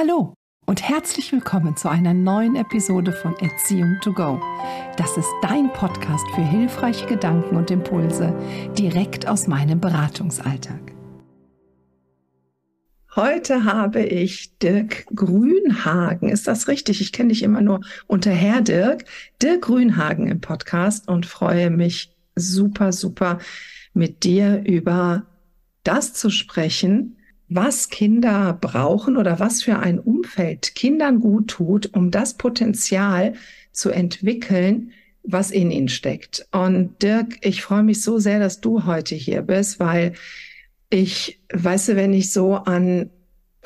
Hallo und herzlich willkommen zu einer neuen Episode von Erziehung to Go. Das ist dein Podcast für hilfreiche Gedanken und Impulse direkt aus meinem Beratungsalltag. Heute habe ich Dirk Grünhagen. Ist das richtig? Ich kenne dich immer nur unter Herr Dirk. Dirk Grünhagen im Podcast und freue mich super, super mit dir über das zu sprechen, was Kinder brauchen oder was für ein Umfeld Kindern gut tut, um das Potenzial zu entwickeln, was in ihnen steckt. Und Dirk, ich freue mich so sehr, dass du heute hier bist, weil ich, weißt du, wenn ich so an,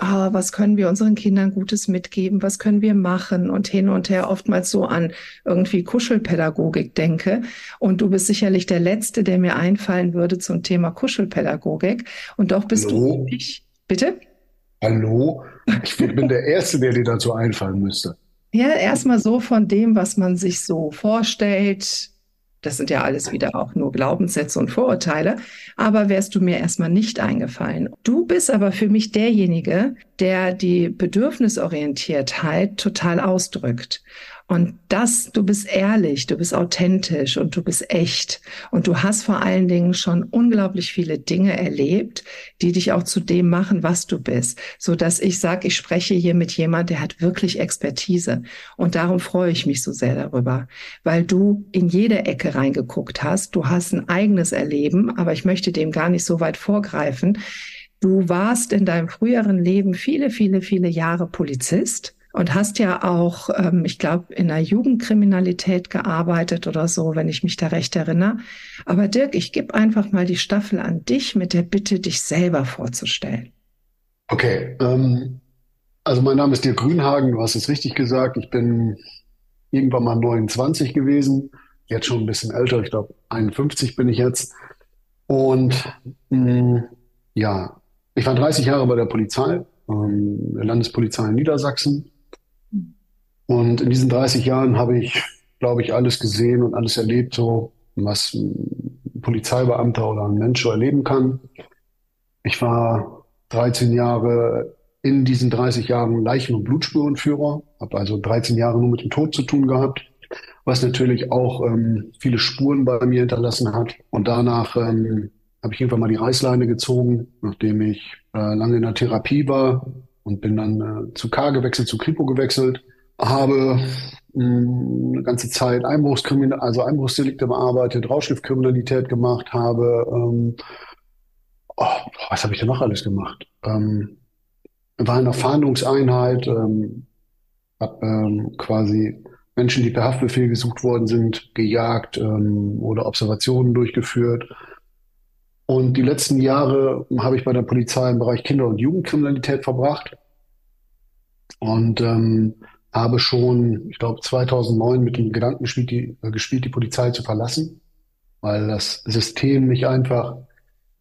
oh, was können wir unseren Kindern Gutes mitgeben, was können wir machen und hin und her oftmals so an irgendwie Kuschelpädagogik denke. Und du bist sicherlich der Letzte, der mir einfallen würde zum Thema Kuschelpädagogik. Und doch bist Hallo. du wirklich Bitte? Hallo? Ich bin der Erste, der dir dazu einfallen müsste. Ja, erstmal so von dem, was man sich so vorstellt. Das sind ja alles wieder auch nur Glaubenssätze und Vorurteile. Aber wärst du mir erstmal nicht eingefallen. Du bist aber für mich derjenige, der die Bedürfnisorientiertheit total ausdrückt. Und das, du bist ehrlich, du bist authentisch und du bist echt. Und du hast vor allen Dingen schon unglaublich viele Dinge erlebt, die dich auch zu dem machen, was du bist. So dass ich sage, ich spreche hier mit jemand, der hat wirklich Expertise. Und darum freue ich mich so sehr darüber, weil du in jede Ecke reingeguckt hast. Du hast ein eigenes Erleben, aber ich möchte dem gar nicht so weit vorgreifen. Du warst in deinem früheren Leben viele, viele, viele Jahre Polizist und hast ja auch, ähm, ich glaube, in der Jugendkriminalität gearbeitet oder so, wenn ich mich da recht erinnere. Aber Dirk, ich gebe einfach mal die Staffel an dich mit der Bitte, dich selber vorzustellen. Okay, ähm, also mein Name ist Dirk Grünhagen, du hast es richtig gesagt. Ich bin irgendwann mal 29 gewesen, jetzt schon ein bisschen älter, ich glaube 51 bin ich jetzt. Und mh, mm, ja, ich war 30 Jahre bei der Polizei, ähm, der Landespolizei in Niedersachsen und in diesen 30 Jahren habe ich, glaube ich, alles gesehen und alles erlebt, so was ein Polizeibeamter oder ein Mensch so erleben kann. Ich war 13 Jahre in diesen 30 Jahren Leichen- und Blutspurenführer, habe also 13 Jahre nur mit dem Tod zu tun gehabt, was natürlich auch ähm, viele Spuren bei mir hinterlassen hat. Und danach ähm, habe ich irgendwann mal die Reißleine gezogen, nachdem ich äh, lange in der Therapie war und bin dann äh, zu K gewechselt, zu Kripo gewechselt habe hm, eine ganze Zeit Einbruchskriminal, also Einbruchsdelikte bearbeitet, Rauschgiftkriminalität gemacht, habe, ähm, oh, was habe ich denn noch alles gemacht? Ähm, war in einer Fahndungseinheit, ähm, habe ähm, quasi Menschen, die per Haftbefehl gesucht worden sind, gejagt ähm, oder Observationen durchgeführt. Und die letzten Jahre habe ich bei der Polizei im Bereich Kinder- und Jugendkriminalität verbracht. Und ähm, habe schon, ich glaube, 2009 mit dem Gedanken gespielt die, äh, gespielt, die Polizei zu verlassen, weil das System mich einfach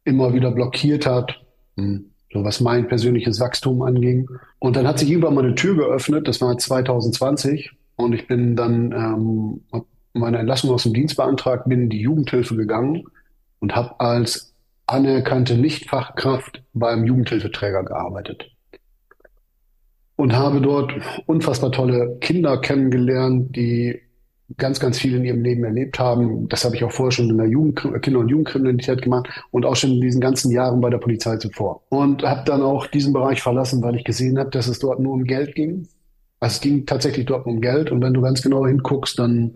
immer wieder blockiert hat, hm, so was mein persönliches Wachstum anging. Und dann hat sich irgendwann mal eine Tür geöffnet, das war 2020, und ich bin dann ähm, meine Entlassung aus dem Dienst beantragt, bin in die Jugendhilfe gegangen und habe als anerkannte Nichtfachkraft beim Jugendhilfeträger gearbeitet und habe dort unfassbar tolle Kinder kennengelernt, die ganz, ganz viel in ihrem Leben erlebt haben. Das habe ich auch vorher schon in der Jugend, Kinder- und Jugendkriminalität gemacht und auch schon in diesen ganzen Jahren bei der Polizei zuvor. Und habe dann auch diesen Bereich verlassen, weil ich gesehen habe, dass es dort nur um Geld ging. Also es ging tatsächlich dort um Geld. Und wenn du ganz genau hinguckst, dann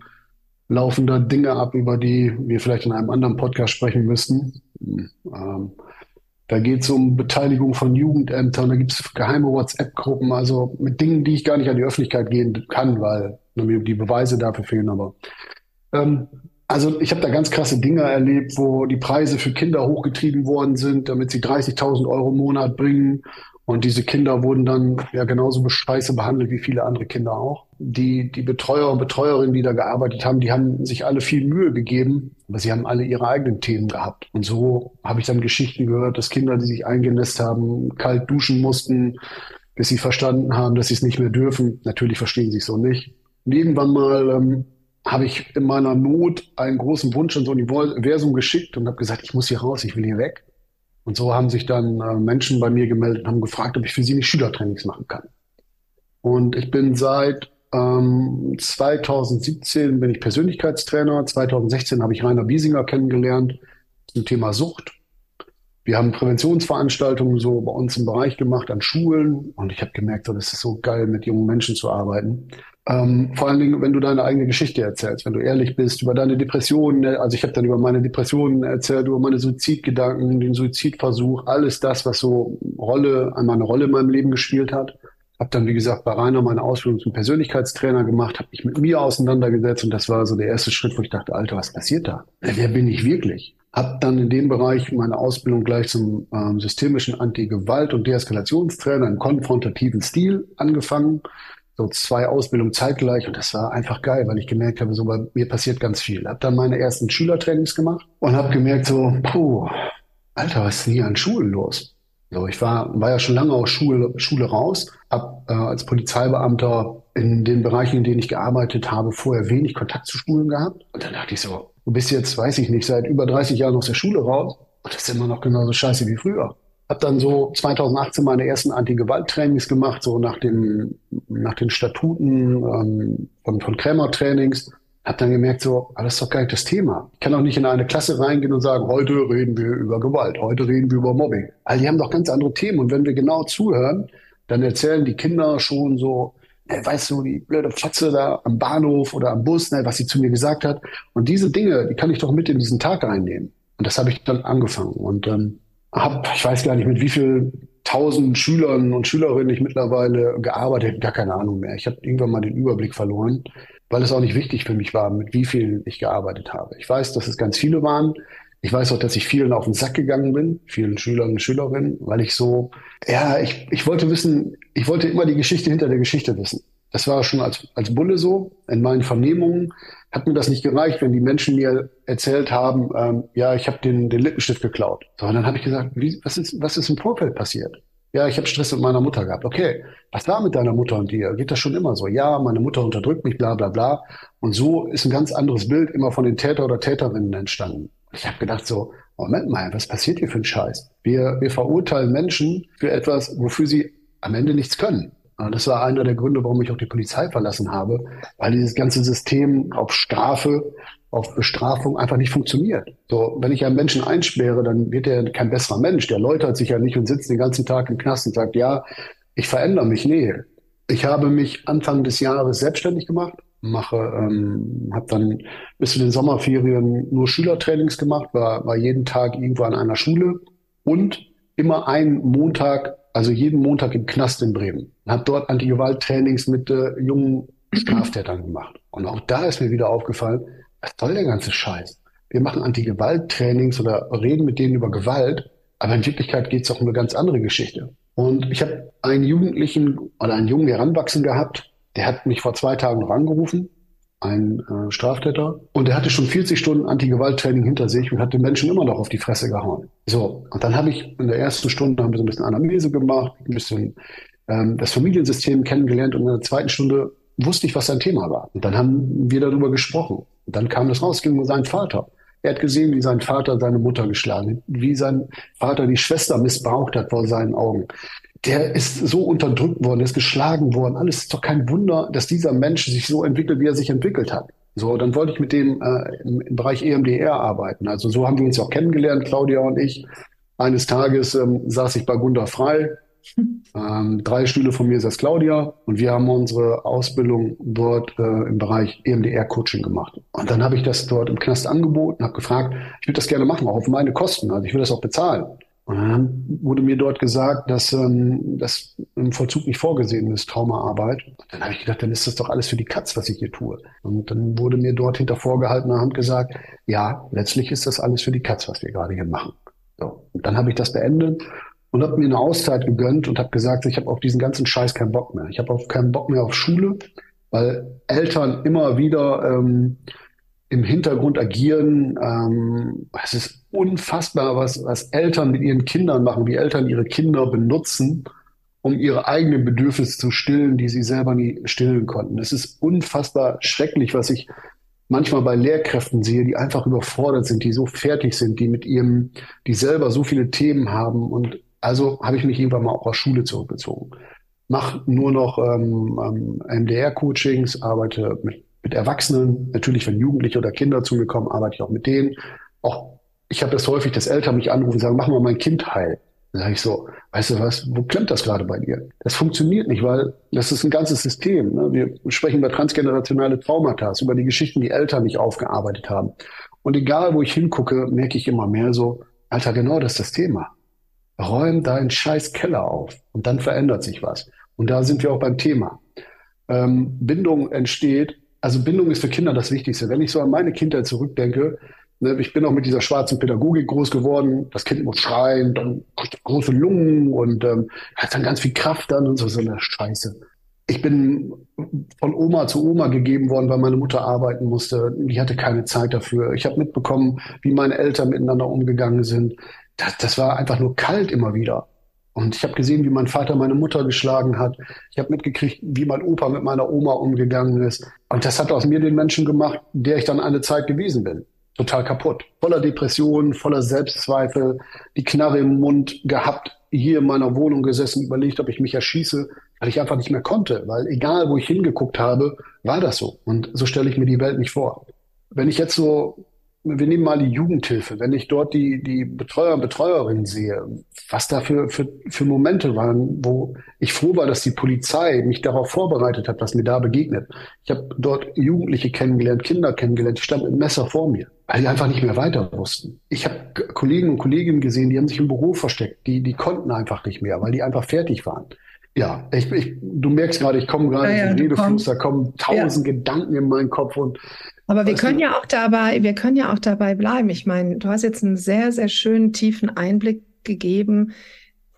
laufen da Dinge ab, über die wir vielleicht in einem anderen Podcast sprechen müssten. Ähm, da geht es um Beteiligung von Jugendämtern, da gibt es geheime WhatsApp-Gruppen, also mit Dingen, die ich gar nicht an die Öffentlichkeit gehen kann, weil mir die Beweise dafür fehlen. Aber ähm, also ich habe da ganz krasse Dinge erlebt, wo die Preise für Kinder hochgetrieben worden sind, damit sie 30.000 Euro im Monat bringen und diese Kinder wurden dann ja genauso scheiße behandelt wie viele andere Kinder auch. Die, die Betreuer und Betreuerinnen, die da gearbeitet haben, die haben sich alle viel Mühe gegeben, aber sie haben alle ihre eigenen Themen gehabt. Und so habe ich dann Geschichten gehört, dass Kinder, die sich eingenässt haben, kalt duschen mussten, bis sie verstanden haben, dass sie es nicht mehr dürfen. Natürlich verstehen sie es so nicht. Und irgendwann mal ähm, habe ich in meiner Not einen großen Wunsch an so ein Universum geschickt und habe gesagt, ich muss hier raus, ich will hier weg. Und so haben sich dann äh, Menschen bei mir gemeldet und haben gefragt, ob ich für sie nicht Schülertrainings machen kann. Und ich bin seit ähm, 2017 bin ich Persönlichkeitstrainer. 2016 habe ich Rainer Biesinger kennengelernt zum Thema Sucht. Wir haben Präventionsveranstaltungen so bei uns im Bereich gemacht an Schulen und ich habe gemerkt, das ist so geil, mit jungen Menschen zu arbeiten. Ähm, vor allen Dingen, wenn du deine eigene Geschichte erzählst, wenn du ehrlich bist über deine Depressionen. Ne, also ich habe dann über meine Depressionen erzählt, über meine Suizidgedanken, den Suizidversuch, alles das, was so Rolle, einmal eine Rolle in meinem Leben gespielt hat. Habe dann, wie gesagt, bei Rainer meine Ausbildung zum Persönlichkeitstrainer gemacht, habe mich mit mir auseinandergesetzt und das war so der erste Schritt, wo ich dachte, Alter, was passiert da? Wer bin ich wirklich? Habe dann in dem Bereich meine Ausbildung gleich zum ähm, systemischen Anti-Gewalt- und Deeskalationstrainer im konfrontativen Stil angefangen so zwei Ausbildungen zeitgleich und das war einfach geil, weil ich gemerkt habe, so bei mir passiert ganz viel. Habe dann meine ersten Schülertrainings gemacht und habe gemerkt so, puh, Alter, was ist denn hier an Schulen los? So, ich war, war ja schon lange aus Schule, Schule raus, habe äh, als Polizeibeamter in den Bereichen, in denen ich gearbeitet habe, vorher wenig Kontakt zu Schulen gehabt. Und dann dachte ich so, du bist jetzt, weiß ich nicht, seit über 30 Jahren aus der Schule raus und das ist immer noch genauso scheiße wie früher. Hab dann so 2018 meine ersten Anti-Gewalt-Trainings gemacht, so nach den, nach den Statuten ähm, von, von Krämer-Trainings. Hab dann gemerkt, so, alles ist doch gar nicht das Thema. Ich kann auch nicht in eine Klasse reingehen und sagen, heute reden wir über Gewalt, heute reden wir über Mobbing. All die haben doch ganz andere Themen. Und wenn wir genau zuhören, dann erzählen die Kinder schon so, äh, weißt du, die blöde Fotze da am Bahnhof oder am Bus, ne, was sie zu mir gesagt hat. Und diese Dinge, die kann ich doch mit in diesen Tag reinnehmen. Und das habe ich dann angefangen. Und ähm, habe, ich weiß gar nicht, mit wie viel tausend Schülern und Schülerinnen ich mittlerweile gearbeitet, gar keine Ahnung mehr. Ich habe irgendwann mal den Überblick verloren, weil es auch nicht wichtig für mich war, mit wie vielen ich gearbeitet habe. Ich weiß, dass es ganz viele waren. Ich weiß auch, dass ich vielen auf den Sack gegangen bin, vielen Schülern und Schülerinnen, weil ich so, ja, ich, ich wollte wissen, ich wollte immer die Geschichte hinter der Geschichte wissen. Das war schon als, als Bulle so. In meinen Vernehmungen hat mir das nicht gereicht, wenn die Menschen mir erzählt haben, ähm, ja, ich habe den, den Lippenstift geklaut. So, und dann habe ich gesagt, wie, was, ist, was ist im Vorfeld passiert? Ja, ich habe Stress mit meiner Mutter gehabt. Okay, was war mit deiner Mutter und dir? Geht das schon immer so? Ja, meine Mutter unterdrückt mich, bla bla bla. Und so ist ein ganz anderes Bild immer von den Täter oder Täterinnen entstanden. Ich habe gedacht so, Moment mal, was passiert hier für ein Scheiß? Wir, wir verurteilen Menschen für etwas, wofür sie am Ende nichts können. Das war einer der Gründe, warum ich auch die Polizei verlassen habe, weil dieses ganze System auf Strafe, auf Bestrafung einfach nicht funktioniert. So, wenn ich einen Menschen einsperre, dann wird er kein besserer Mensch. Der läutert sich ja nicht und sitzt den ganzen Tag im Knast und sagt, ja, ich verändere mich. Nee. Ich habe mich Anfang des Jahres selbstständig gemacht, mache, ähm, habe dann bis zu den Sommerferien nur Schülertrainings gemacht, war, war jeden Tag irgendwo an einer Schule und immer einen Montag also jeden Montag im Knast in Bremen. Habe dort Antigewalttrainings mit äh, jungen Straftätern gemacht. Und auch da ist mir wieder aufgefallen, was soll der ganze Scheiß? Wir machen Antigewalttrainings oder reden mit denen über Gewalt, aber in Wirklichkeit geht es auch um eine ganz andere Geschichte. Und ich habe einen Jugendlichen oder einen jungen Heranwachsen gehabt, der hat mich vor zwei Tagen noch angerufen ein äh, Straftäter. Und er hatte schon 40 Stunden Anti-Gewalt-Training hinter sich und hat den Menschen immer noch auf die Fresse gehauen. So, und dann habe ich in der ersten Stunde haben wir so ein bisschen Anamnese gemacht, ein bisschen ähm, das Familiensystem kennengelernt und in der zweiten Stunde wusste ich, was sein Thema war. Und dann haben wir darüber gesprochen. Und dann kam das raus, ging um seinen Vater. Er hat gesehen, wie sein Vater seine Mutter geschlagen hat, wie sein Vater die Schwester missbraucht hat vor seinen Augen, der ist so unterdrückt worden, ist geschlagen worden. Alles ist doch kein Wunder, dass dieser Mensch sich so entwickelt, wie er sich entwickelt hat. So, dann wollte ich mit dem äh, im, im, Bereich EMDR arbeiten. Also so haben wir uns auch kennengelernt, Claudia und ich. Eines Tages ähm, saß ich bei Gunda Frei. Ähm, drei Stühle von mir saß Claudia und wir haben unsere Ausbildung dort äh, im Bereich EMDR-Coaching gemacht. Und dann habe ich das dort im Knast angeboten, habe gefragt, ich würde das gerne machen, auch auf meine Kosten. Also ich will das auch bezahlen. Und dann wurde mir dort gesagt, dass ähm, das im Vollzug nicht vorgesehen ist, Traumaarbeit. Und dann habe ich gedacht, dann ist das doch alles für die Katz, was ich hier tue. Und dann wurde mir dort hinter vorgehaltener Hand gesagt, ja, letztlich ist das alles für die Katz, was wir gerade hier machen. So. Und dann habe ich das beendet und habe mir eine Auszeit gegönnt und habe gesagt, ich habe auf diesen ganzen Scheiß keinen Bock mehr. Ich habe auch keinen Bock mehr auf Schule, weil Eltern immer wieder ähm, im Hintergrund agieren. Ähm, es ist unfassbar, was, was Eltern mit ihren Kindern machen, wie Eltern ihre Kinder benutzen, um ihre eigenen Bedürfnisse zu stillen, die sie selber nie stillen konnten. Es ist unfassbar schrecklich, was ich manchmal bei Lehrkräften sehe, die einfach überfordert sind, die so fertig sind, die mit ihrem, die selber so viele Themen haben. Und also habe ich mich irgendwann mal auch aus Schule zurückgezogen. mache nur noch ähm, ähm, MDR-Coachings, arbeite mit, mit Erwachsenen. Natürlich, wenn Jugendliche oder Kinder zu mir kommen, arbeite ich auch mit denen. Auch ich habe das häufig, dass Eltern mich anrufen und sagen, mach mal mein Kind heil. Dann sage ich so, weißt du was, wo klemmt das gerade bei dir? Das funktioniert nicht, weil das ist ein ganzes System. Ne? Wir sprechen über transgenerationale Traumata, über die Geschichten, die Eltern nicht aufgearbeitet haben. Und egal, wo ich hingucke, merke ich immer mehr so, Alter, genau das ist das Thema. Räum deinen scheiß Keller auf und dann verändert sich was. Und da sind wir auch beim Thema. Ähm, Bindung entsteht, also Bindung ist für Kinder das Wichtigste. Wenn ich so an meine Kindheit zurückdenke, Ne, ich bin auch mit dieser schwarzen Pädagogik groß geworden. Das Kind muss schreien, dann große Lungen und ähm, hat dann ganz viel Kraft dann und so, so eine Scheiße. Ich bin von Oma zu Oma gegeben worden, weil meine Mutter arbeiten musste. Die hatte keine Zeit dafür. Ich habe mitbekommen, wie meine Eltern miteinander umgegangen sind. Das, das war einfach nur kalt immer wieder. Und ich habe gesehen, wie mein Vater meine Mutter geschlagen hat. Ich habe mitgekriegt, wie mein Opa mit meiner Oma umgegangen ist. Und das hat aus mir den Menschen gemacht, der ich dann eine Zeit gewesen bin total kaputt. Voller Depressionen, voller Selbstzweifel, die Knarre im Mund gehabt, hier in meiner Wohnung gesessen, überlegt, ob ich mich erschieße, weil ich einfach nicht mehr konnte, weil egal, wo ich hingeguckt habe, war das so. Und so stelle ich mir die Welt nicht vor. Wenn ich jetzt so wir nehmen mal die Jugendhilfe, wenn ich dort die, die Betreuer und Betreuerinnen sehe, was da für, für, für Momente waren, wo ich froh war, dass die Polizei mich darauf vorbereitet hat, was mir da begegnet. Ich habe dort Jugendliche kennengelernt, Kinder kennengelernt, die standen mit Messer vor mir, weil die einfach nicht mehr weiter wussten. Ich habe Kollegen und Kolleginnen gesehen, die haben sich im Büro versteckt, die, die konnten einfach nicht mehr, weil die einfach fertig waren. Ja, ich, ich, du merkst gerade, ich komme gerade ja, ja, Redefluss, da kommen tausend ja. Gedanken in meinen Kopf und aber wir können ja auch dabei, wir können ja auch dabei bleiben. Ich meine, du hast jetzt einen sehr, sehr schönen tiefen Einblick gegeben.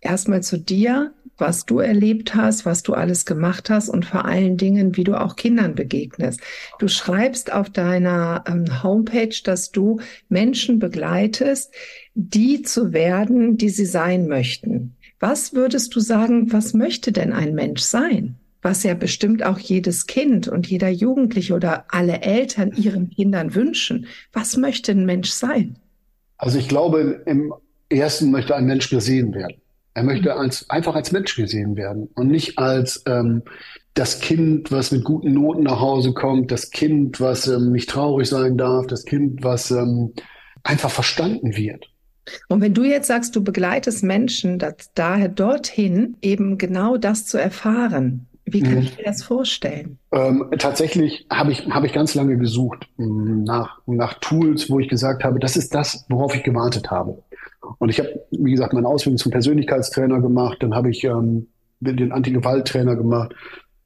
Erstmal zu dir, was du erlebt hast, was du alles gemacht hast und vor allen Dingen, wie du auch Kindern begegnest. Du schreibst auf deiner ähm, Homepage, dass du Menschen begleitest, die zu werden, die sie sein möchten. Was würdest du sagen, was möchte denn ein Mensch sein? Was ja bestimmt auch jedes Kind und jeder Jugendliche oder alle Eltern ihren Kindern wünschen. Was möchte ein Mensch sein? Also ich glaube, im ersten möchte ein Mensch gesehen werden. Er möchte als, einfach als Mensch gesehen werden und nicht als ähm, das Kind, was mit guten Noten nach Hause kommt, das Kind, was ähm, nicht traurig sein darf, das Kind, was ähm, einfach verstanden wird. Und wenn du jetzt sagst, du begleitest Menschen dass daher dorthin, eben genau das zu erfahren, wie kann mhm. ich mir das vorstellen? Ähm, tatsächlich habe ich, hab ich ganz lange gesucht nach, nach Tools, wo ich gesagt habe, das ist das, worauf ich gewartet habe. Und ich habe, wie gesagt, meine Ausbildung zum Persönlichkeitstrainer gemacht, dann habe ich ähm, den Anti-Gewalt-Trainer gemacht,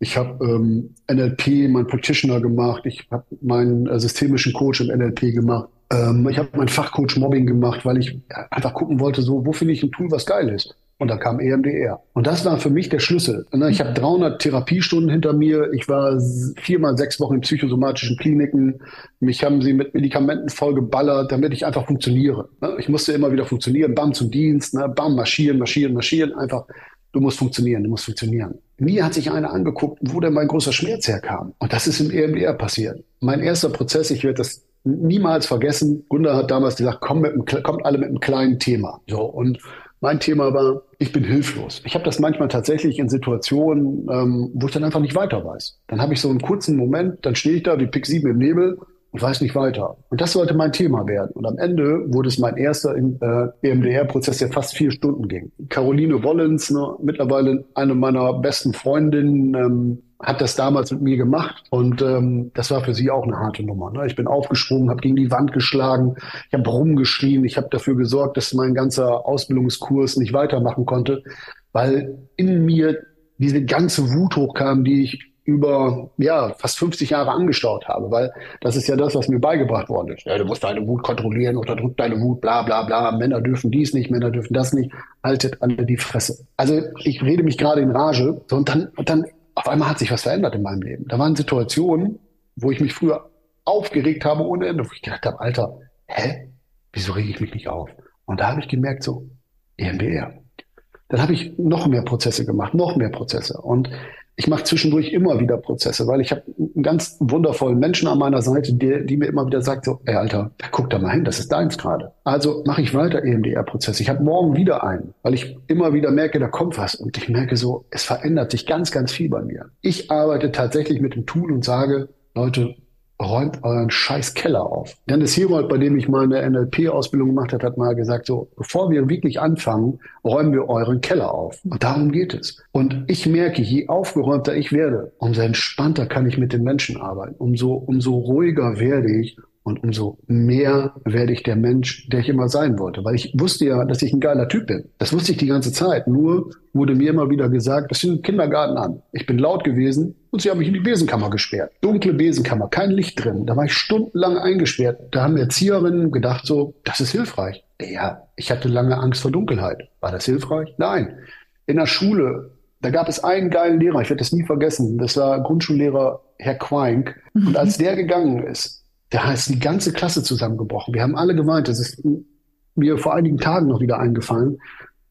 ich habe ähm, NLP, mein Practitioner gemacht, ich habe meinen äh, systemischen Coach im NLP gemacht. Ähm, ich habe meinen Fachcoach Mobbing gemacht, weil ich einfach gucken wollte, so, wo finde ich ein Tool, was geil ist. Und da kam EMDR. Und das war für mich der Schlüssel. Ne, ich habe 300 Therapiestunden hinter mir. Ich war viermal sechs Wochen in psychosomatischen Kliniken. Mich haben sie mit Medikamenten vollgeballert, damit ich einfach funktioniere. Ne, ich musste immer wieder funktionieren. Bam zum Dienst, ne, bam, marschieren, marschieren, marschieren. Einfach, du musst funktionieren, du musst funktionieren. Mir hat sich einer angeguckt, wo denn mein großer Schmerz herkam. Und das ist im EMDR passiert. Mein erster Prozess, ich werde das niemals vergessen. Gunda hat damals gesagt, komm mit einem, kommt alle mit einem kleinen Thema. So und mein Thema war, ich bin hilflos. Ich habe das manchmal tatsächlich in Situationen, ähm, wo ich dann einfach nicht weiter weiß. Dann habe ich so einen kurzen Moment, dann stehe ich da wie Pick 7 im Nebel und weiß nicht weiter. Und das sollte mein Thema werden. Und am Ende wurde es mein erster äh, EMDR-Prozess, der fast vier Stunden ging. Caroline Wollens, ne, mittlerweile eine meiner besten Freundinnen, ähm, hat das damals mit mir gemacht und ähm, das war für sie auch eine harte Nummer. Ne? Ich bin aufgesprungen, habe gegen die Wand geschlagen, ich habe rumgeschrien, ich habe dafür gesorgt, dass mein ganzer Ausbildungskurs nicht weitermachen konnte, weil in mir diese ganze Wut hochkam, die ich über ja fast 50 Jahre angestaut habe, weil das ist ja das, was mir beigebracht worden ist. Ja, du musst deine Wut kontrollieren, unterdrück deine Wut, bla bla bla. Männer dürfen dies nicht, Männer dürfen das nicht. Haltet alle die Fresse. Also ich rede mich gerade in Rage so, und dann und dann auf einmal hat sich was verändert in meinem Leben. Da waren Situationen, wo ich mich früher aufgeregt habe ohne Ende, wo ich gedacht habe, Alter, hä? Wieso rege ich mich nicht auf? Und da habe ich gemerkt, so, EMBR. Dann habe ich noch mehr Prozesse gemacht, noch mehr Prozesse. Und ich mache zwischendurch immer wieder Prozesse, weil ich habe einen ganz wundervollen Menschen an meiner Seite, die, die mir immer wieder sagt, so, ey Alter, guck da mal hin, das ist deins gerade. Also mache ich weiter EMDR-Prozesse. Ich habe morgen wieder einen, weil ich immer wieder merke, da kommt was. Und ich merke so, es verändert sich ganz, ganz viel bei mir. Ich arbeite tatsächlich mit dem Tool und sage, Leute, räumt euren scheiß Keller auf. Dennis Herold, bei dem ich meine NLP-Ausbildung gemacht habe, hat mal gesagt, so, bevor wir wirklich anfangen, räumen wir euren Keller auf. Und darum geht es. Und ich merke, je aufgeräumter ich werde, umso entspannter kann ich mit den Menschen arbeiten, umso, umso ruhiger werde ich und umso mehr werde ich der Mensch, der ich immer sein wollte. Weil ich wusste ja, dass ich ein geiler Typ bin. Das wusste ich die ganze Zeit. Nur wurde mir immer wieder gesagt, das sind Kindergarten an. Ich bin laut gewesen und sie haben mich in die Besenkammer gesperrt. Dunkle Besenkammer, kein Licht drin. Da war ich stundenlang eingesperrt. Da haben Erzieherinnen gedacht so, das ist hilfreich. Ja, ich hatte lange Angst vor Dunkelheit. War das hilfreich? Nein. In der Schule, da gab es einen geilen Lehrer, ich werde das nie vergessen. Das war Grundschullehrer Herr Queink. Und als der gegangen ist, da ist die ganze Klasse zusammengebrochen. Wir haben alle geweint. Das ist mir vor einigen Tagen noch wieder eingefallen.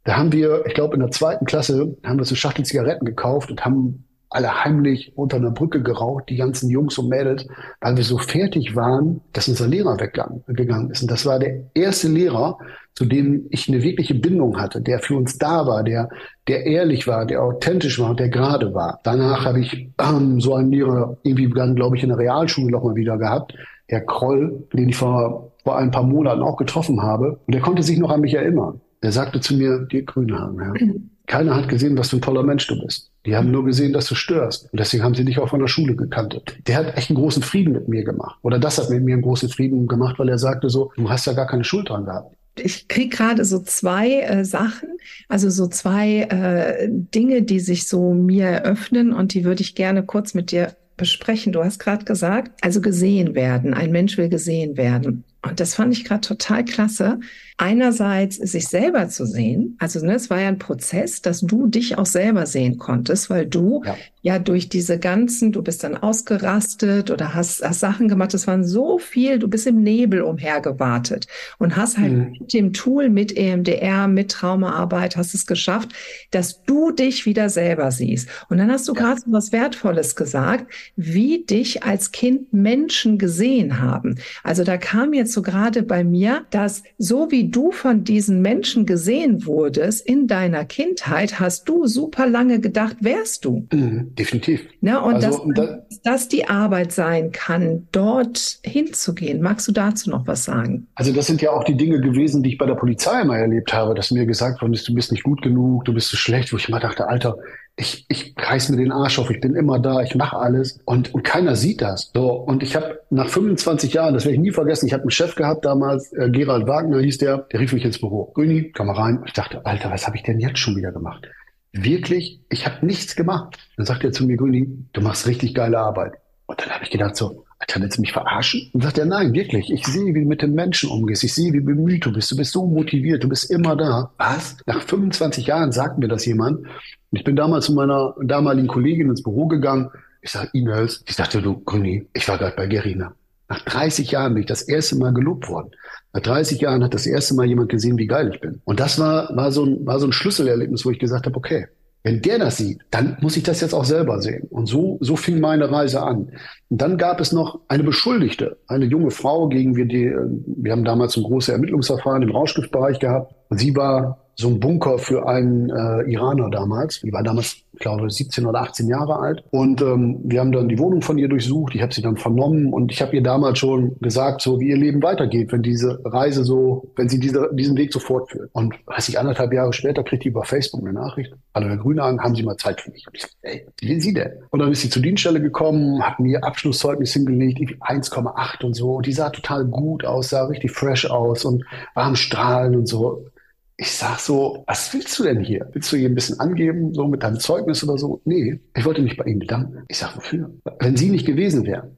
Da haben wir, ich glaube, in der zweiten Klasse haben wir so Schachtel Zigaretten gekauft und haben alle heimlich unter einer Brücke geraucht, die ganzen Jungs und Mädels, weil wir so fertig waren, dass unser Lehrer weggegangen ist. Und das war der erste Lehrer, zu dem ich eine wirkliche Bindung hatte, der für uns da war, der, der ehrlich war, der authentisch war der gerade war. Danach habe ich ähm, so einen Lehrer irgendwie dann, glaube ich, in der Realschule noch mal wieder gehabt, Herr Kroll, den ich vor, vor ein paar Monaten auch getroffen habe. Und der konnte sich noch an mich erinnern. Er sagte zu mir, dir Grünhagen, ja, mhm. keiner hat gesehen, was für ein toller Mensch du bist. Die haben nur gesehen, dass du störst. Und deswegen haben sie dich auch von der Schule gekannt. Der hat echt einen großen Frieden mit mir gemacht. Oder das hat mit mir einen großen Frieden gemacht, weil er sagte so, du hast ja gar keine Schuld dran gehabt ich kriege gerade so zwei äh, Sachen, also so zwei äh, Dinge, die sich so mir eröffnen und die würde ich gerne kurz mit dir besprechen. Du hast gerade gesagt, also gesehen werden. Ein Mensch will gesehen werden. Und das fand ich gerade total klasse. Einerseits sich selber zu sehen. Also ne, es war ja ein Prozess, dass du dich auch selber sehen konntest, weil du ja, ja durch diese ganzen, du bist dann ausgerastet oder hast, hast Sachen gemacht. Es waren so viel, du bist im Nebel umhergewartet und hast halt mhm. mit dem Tool, mit EMDR, mit Traumaarbeit, hast es geschafft, dass du dich wieder selber siehst. Und dann hast du ja. gerade so was Wertvolles gesagt, wie dich als Kind Menschen gesehen haben. Also da kam jetzt so gerade bei mir, dass so wie du von diesen Menschen gesehen wurdest in deiner Kindheit, hast du super lange gedacht, wärst du. Mhm, definitiv. Ja, und also, dass, da, dass die Arbeit sein kann, dort hinzugehen. Magst du dazu noch was sagen? Also das sind ja auch die Dinge gewesen, die ich bei der Polizei immer erlebt habe, dass mir gesagt worden ist, du bist nicht gut genug, du bist zu so schlecht, wo ich immer dachte, Alter, ich, ich reiß mir den Arsch auf, ich bin immer da, ich mache alles und, und keiner sieht das. So und ich habe nach 25 Jahren, das werde ich nie vergessen, ich habe einen Chef gehabt damals, äh, Gerald Wagner hieß der, der rief mich ins Büro. Grüni, komm mal rein. Ich dachte, Alter, was habe ich denn jetzt schon wieder gemacht? Wirklich, ich habe nichts gemacht. Dann sagt er zu mir, Grüni, du machst richtig geile Arbeit. Und dann habe ich gedacht so, Alter, willst du mich verarschen? Und sagt er, nein, wirklich. Ich sehe, wie du mit den Menschen umgehst. Ich sehe, wie bemüht du bist. Du bist so motiviert. Du bist immer da. Was? Nach 25 Jahren sagt mir das jemand. Ich bin damals zu meiner damaligen Kollegin ins Büro gegangen. Ich sage E-Mails. Ich sagte, du, Grüni, ich war gerade bei Gerina. Nach 30 Jahren bin ich das erste Mal gelobt worden. Nach 30 Jahren hat das erste Mal jemand gesehen, wie geil ich bin. Und das war, war, so, ein, war so ein Schlüsselerlebnis, wo ich gesagt habe, okay, wenn der das sieht, dann muss ich das jetzt auch selber sehen. Und so, so fing meine Reise an. Und dann gab es noch eine Beschuldigte, eine junge Frau, gegen wir die, wir haben damals ein großes Ermittlungsverfahren im Rauschgiftbereich gehabt. Sie war so ein Bunker für einen äh, Iraner damals. Die war damals, ich glaube, 17 oder 18 Jahre alt. Und ähm, wir haben dann die Wohnung von ihr durchsucht. Ich habe sie dann vernommen und ich habe ihr damals schon gesagt, so wie ihr Leben weitergeht, wenn diese Reise so, wenn sie diese, diesen Weg so fortführt. Und weiß ich, anderthalb Jahre später kriegt die über Facebook eine Nachricht. Hallo Herr Grünhagen, haben Sie mal Zeit für mich? Und ich sag, ey, wie will Sie denn? Und dann ist sie zur Dienststelle gekommen, hat mir Abschlusszeugnis hingelegt, 1,8 und so. Und die sah total gut aus, sah richtig fresh aus und war am Strahlen und so. Ich sag so, was willst du denn hier? Willst du hier ein bisschen angeben, so mit deinem Zeugnis oder so? Nee, ich wollte mich bei Ihnen bedanken. Ich sag, wofür? Wenn Sie nicht gewesen wären,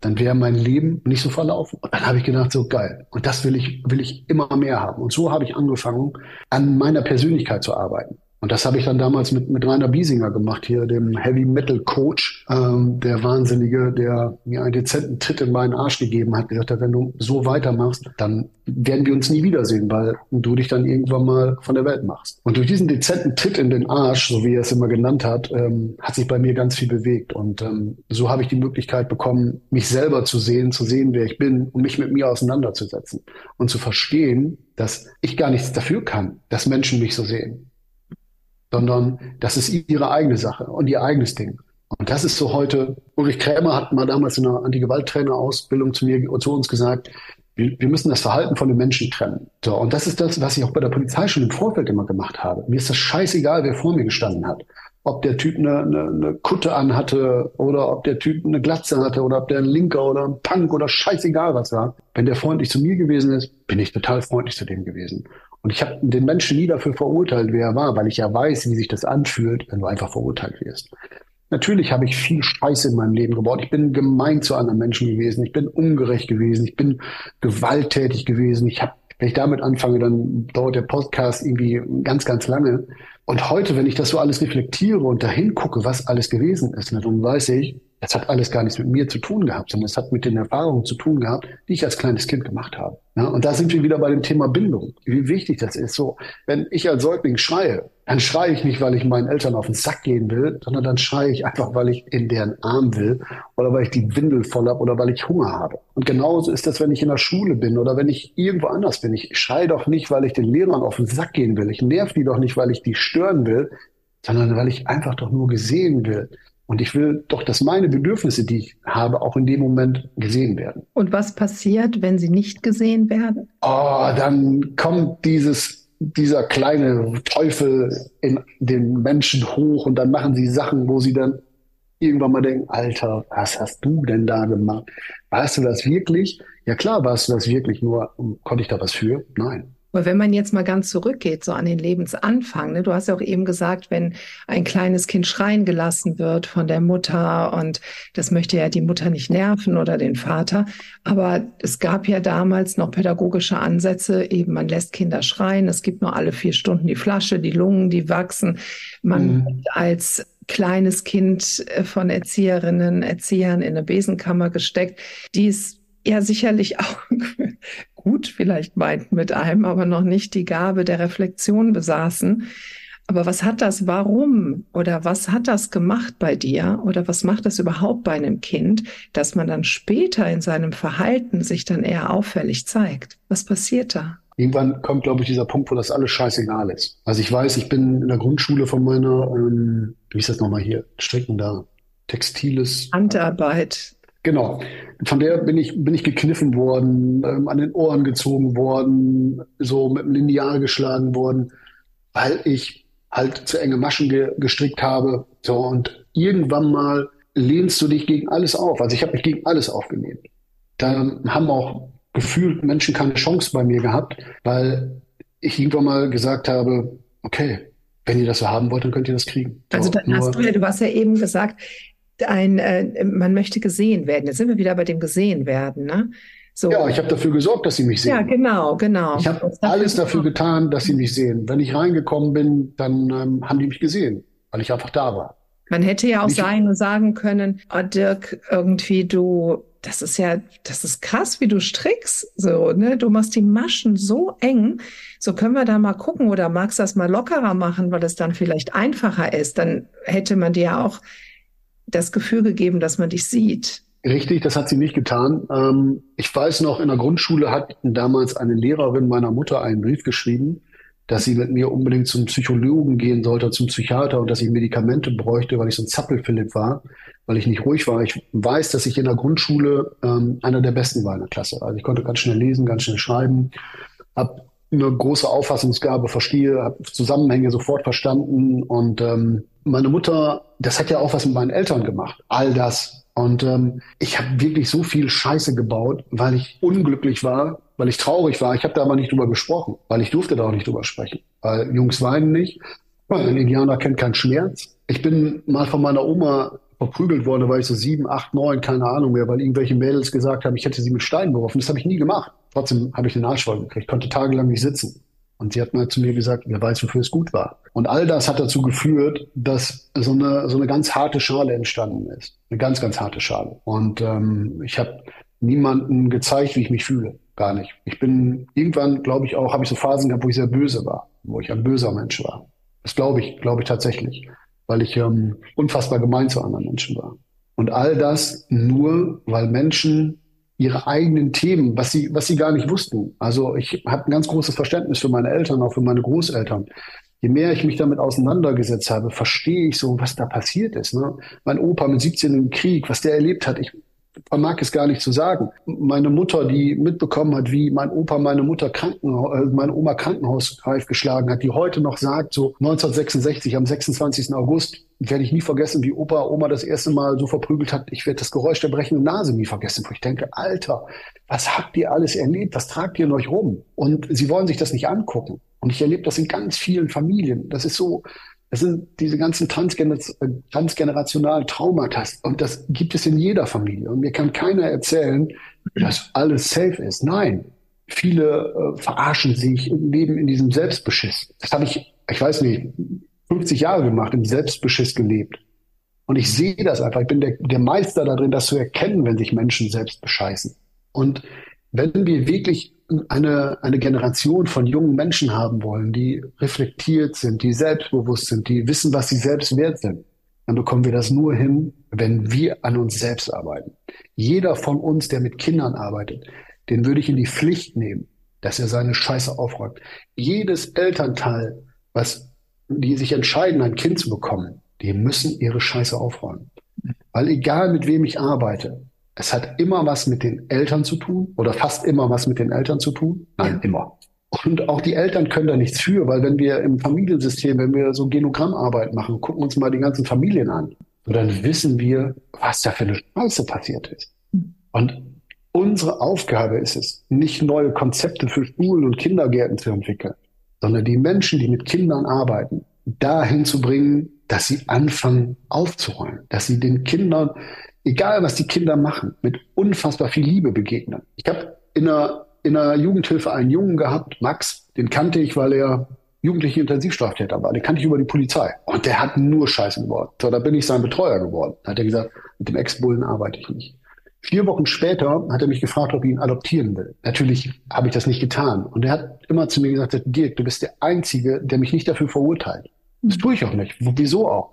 dann wäre mein Leben nicht so verlaufen. Und dann habe ich gedacht, so geil. Und das will ich, will ich immer mehr haben. Und so habe ich angefangen, an meiner Persönlichkeit zu arbeiten. Und das habe ich dann damals mit, mit Rainer Biesinger gemacht, hier dem Heavy Metal Coach, ähm, der Wahnsinnige, der mir einen dezenten Tritt in meinen Arsch gegeben hat, gesagt hat, wenn du so weitermachst, dann werden wir uns nie wiedersehen, weil du dich dann irgendwann mal von der Welt machst. Und durch diesen dezenten Tritt in den Arsch, so wie er es immer genannt hat, ähm, hat sich bei mir ganz viel bewegt. Und ähm, so habe ich die Möglichkeit bekommen, mich selber zu sehen, zu sehen, wer ich bin und mich mit mir auseinanderzusetzen und zu verstehen, dass ich gar nichts dafür kann, dass Menschen mich so sehen sondern das ist ihre eigene Sache und ihr eigenes Ding. Und das ist so heute, Ulrich Krämer hat mal damals in einer Anti-Gewalttrainer-Ausbildung zu mir, zu uns gesagt, wir, wir müssen das Verhalten von den Menschen trennen. So, und das ist das, was ich auch bei der Polizei schon im Vorfeld immer gemacht habe. Mir ist das scheißegal, wer vor mir gestanden hat. Ob der Typ eine, eine, eine Kutte anhatte oder ob der Typ eine Glatze hatte oder ob der ein Linker oder ein Punk oder scheißegal was war. Wenn der freundlich zu mir gewesen ist, bin ich total freundlich zu dem gewesen. Und ich habe den Menschen nie dafür verurteilt, wer er war, weil ich ja weiß, wie sich das anfühlt, wenn du einfach verurteilt wirst. Natürlich habe ich viel Scheiße in meinem Leben gebaut. Ich bin gemein zu anderen Menschen gewesen. Ich bin ungerecht gewesen. Ich bin gewalttätig gewesen. Ich habe, wenn ich damit anfange, dann dauert der Podcast irgendwie ganz, ganz lange. Und heute, wenn ich das so alles reflektiere und dahin gucke, was alles gewesen ist, dann weiß ich, das hat alles gar nichts mit mir zu tun gehabt, sondern es hat mit den Erfahrungen zu tun gehabt, die ich als kleines Kind gemacht habe. Ja, und da sind wir wieder bei dem Thema Bindung. Wie wichtig das ist. So, wenn ich als Säugling schreie, dann schreie ich nicht, weil ich meinen Eltern auf den Sack gehen will, sondern dann schreie ich einfach, weil ich in deren Arm will oder weil ich die Windel voll habe oder weil ich Hunger habe. Und genauso ist das, wenn ich in der Schule bin oder wenn ich irgendwo anders bin. Ich schreie doch nicht, weil ich den Lehrern auf den Sack gehen will. Ich nerv die doch nicht, weil ich die stören will, sondern weil ich einfach doch nur gesehen will. Und ich will doch, dass meine Bedürfnisse, die ich habe, auch in dem Moment gesehen werden. Und was passiert, wenn sie nicht gesehen werden? Oh, dann kommt dieses, dieser kleine Teufel in den Menschen hoch und dann machen sie Sachen, wo sie dann irgendwann mal denken, Alter, was hast du denn da gemacht? Weißt du das wirklich? Ja klar, warst du das wirklich, nur konnte ich da was für? Nein. Aber wenn man jetzt mal ganz zurückgeht, so an den Lebensanfang, ne, du hast ja auch eben gesagt, wenn ein kleines Kind schreien gelassen wird von der Mutter und das möchte ja die Mutter nicht nerven oder den Vater. Aber es gab ja damals noch pädagogische Ansätze, eben man lässt Kinder schreien, es gibt nur alle vier Stunden die Flasche, die Lungen, die wachsen. Man mhm. als kleines Kind äh, von Erzieherinnen, Erziehern in eine Besenkammer gesteckt, die es ja sicherlich auch gut vielleicht meinten mit einem, aber noch nicht die Gabe der Reflexion besaßen. Aber was hat das, warum oder was hat das gemacht bei dir oder was macht das überhaupt bei einem Kind, dass man dann später in seinem Verhalten sich dann eher auffällig zeigt? Was passiert da? Irgendwann kommt, glaube ich, dieser Punkt, wo das alles scheißegal ist. Also ich weiß, ich bin in der Grundschule von meiner, ähm, wie ist das nochmal hier, Stricken da, Textiles. Handarbeit. Genau. Von der bin ich, bin ich gekniffen worden, ähm, an den Ohren gezogen worden, so mit dem Lineal geschlagen worden, weil ich halt zu enge Maschen ge gestrickt habe. So, und irgendwann mal lehnst du dich gegen alles auf. Also ich habe mich gegen alles aufgelehnt. Da haben auch gefühlt Menschen keine Chance bei mir gehabt, weil ich irgendwann mal gesagt habe, okay, wenn ihr das so haben wollt, dann könnt ihr das kriegen. Also dann hast du ja, du hast ja eben gesagt, ein, äh, man möchte gesehen werden. Jetzt sind wir wieder bei dem gesehen werden, ne? So. Ja, ich habe dafür gesorgt, dass sie mich sehen. Ja, genau, genau. Ich habe alles dafür getan, dass sie mich sehen. Wenn ich reingekommen bin, dann ähm, haben die mich gesehen, weil ich einfach da war. Man hätte ja auch sein, sagen können, oh Dirk, irgendwie du, das ist ja, das ist krass, wie du strickst, so, ne? Du machst die Maschen so eng. So können wir da mal gucken oder magst das mal lockerer machen, weil es dann vielleicht einfacher ist. Dann hätte man dir ja auch das Gefühl gegeben, dass man dich sieht. Richtig, das hat sie nicht getan. Ähm, ich weiß noch, in der Grundschule hat damals eine Lehrerin meiner Mutter einen Brief geschrieben, dass sie mit mir unbedingt zum Psychologen gehen sollte, zum Psychiater und dass ich Medikamente bräuchte, weil ich so ein Zappelphilipp war, weil ich nicht ruhig war. Ich weiß, dass ich in der Grundschule ähm, einer der Besten war in der Klasse. Also ich konnte ganz schnell lesen, ganz schnell schreiben, habe eine große Auffassungsgabe, verstehe, habe Zusammenhänge sofort verstanden und ähm, meine Mutter, das hat ja auch was mit meinen Eltern gemacht, all das. Und ähm, ich habe wirklich so viel Scheiße gebaut, weil ich unglücklich war, weil ich traurig war. Ich habe da aber nicht drüber gesprochen, weil ich durfte da auch nicht drüber sprechen. Weil Jungs weinen nicht, ein Indianer kennt keinen Schmerz. Ich bin mal von meiner Oma verprügelt worden, war ich so sieben, acht, neun, keine Ahnung mehr, weil irgendwelche Mädels gesagt haben, ich hätte sie mit Steinen beworfen. Das habe ich nie gemacht. Trotzdem habe ich den Arsch voll gekriegt, konnte tagelang nicht sitzen. Und sie hat mal zu mir gesagt, wer weiß, wofür es gut war. Und all das hat dazu geführt, dass so eine, so eine ganz harte Schale entstanden ist. Eine ganz, ganz harte Schale. Und ähm, ich habe niemanden gezeigt, wie ich mich fühle. Gar nicht. Ich bin irgendwann, glaube ich, auch, habe ich so Phasen gehabt, wo ich sehr böse war, wo ich ein böser Mensch war. Das glaube ich, glaube ich tatsächlich, weil ich ähm, unfassbar gemein zu anderen Menschen war. Und all das nur, weil Menschen ihre eigenen Themen, was sie, was sie gar nicht wussten. Also ich habe ein ganz großes Verständnis für meine Eltern, auch für meine Großeltern. Je mehr ich mich damit auseinandergesetzt habe, verstehe ich so, was da passiert ist. Ne? Mein Opa mit 17 im Krieg, was der erlebt hat, ich vermag es gar nicht zu sagen. Meine Mutter, die mitbekommen hat, wie mein Opa meine Mutter Krankenhaus, äh, meine Oma krankenhausreif geschlagen hat, die heute noch sagt, so 1966 am 26. August, werde ich nie vergessen, wie Opa Oma das erste Mal so verprügelt hat. Ich werde das Geräusch der brechenden Nase nie vergessen. Wo ich denke, Alter, was habt ihr alles erlebt? Was tragt ihr in euch rum? Und sie wollen sich das nicht angucken. Und ich erlebe das in ganz vielen Familien. Das ist so, das sind diese ganzen transgener transgenerationalen Traumata. Und das gibt es in jeder Familie. Und mir kann keiner erzählen, dass alles safe ist. Nein. Viele äh, verarschen sich, leben in diesem Selbstbeschiss. Das habe ich, ich weiß nicht, 50 Jahre gemacht, im Selbstbeschiss gelebt. Und ich sehe das einfach. Ich bin der, der Meister darin, das zu erkennen, wenn sich Menschen selbst bescheißen. Und wenn wir wirklich eine, eine Generation von jungen Menschen haben wollen, die reflektiert sind, die selbstbewusst sind, die wissen, was sie selbst wert sind, dann bekommen wir das nur hin, wenn wir an uns selbst arbeiten. Jeder von uns, der mit Kindern arbeitet, den würde ich in die Pflicht nehmen, dass er seine Scheiße aufräumt. Jedes Elternteil, was die sich entscheiden, ein Kind zu bekommen, die müssen ihre Scheiße aufräumen. Weil egal mit wem ich arbeite, es hat immer was mit den Eltern zu tun oder fast immer was mit den Eltern zu tun. Nein, ja. immer. Und auch die Eltern können da nichts für, weil wenn wir im Familiensystem, wenn wir so Genogrammarbeit machen, gucken uns mal die ganzen Familien an, und dann wissen wir, was da für eine Scheiße passiert ist. Und unsere Aufgabe ist es, nicht neue Konzepte für Schulen und Kindergärten zu entwickeln, sondern die Menschen, die mit Kindern arbeiten, dahin zu bringen, dass sie anfangen aufzuräumen, dass sie den Kindern egal was die Kinder machen, mit unfassbar viel Liebe begegnen. Ich habe in einer, in einer Jugendhilfe einen Jungen gehabt, Max, den kannte ich, weil er jugendliche Intensivstraftäter war. Den kannte ich über die Polizei. Und der hat nur Scheiße geworden. So, da bin ich sein Betreuer geworden. Da hat er gesagt, mit dem Ex-Bullen arbeite ich nicht. Vier Wochen später hat er mich gefragt, ob ich ihn adoptieren will. Natürlich habe ich das nicht getan. Und er hat immer zu mir gesagt, Dirk, du bist der Einzige, der mich nicht dafür verurteilt. Das tue ich auch nicht. Wieso auch?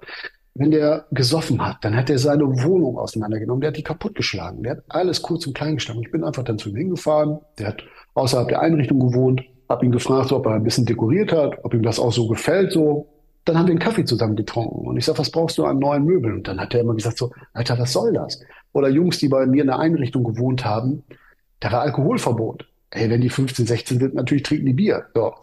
Wenn der gesoffen hat, dann hat er seine Wohnung auseinandergenommen, der hat die kaputtgeschlagen, der hat alles kurz und klein geschlagen. Ich bin einfach dann zu ihm hingefahren, der hat außerhalb der Einrichtung gewohnt, habe ihn gefragt, ob er ein bisschen dekoriert hat, ob ihm das auch so gefällt, so. Dann haben wir einen Kaffee zusammen getrunken und ich sag, was brauchst du an neuen Möbeln? Und dann hat er immer gesagt so, Alter, was soll das? Oder Jungs, die bei mir in der Einrichtung gewohnt haben, da war Alkoholverbot. Hey, wenn die 15, 16 sind, natürlich trinken die Bier. So.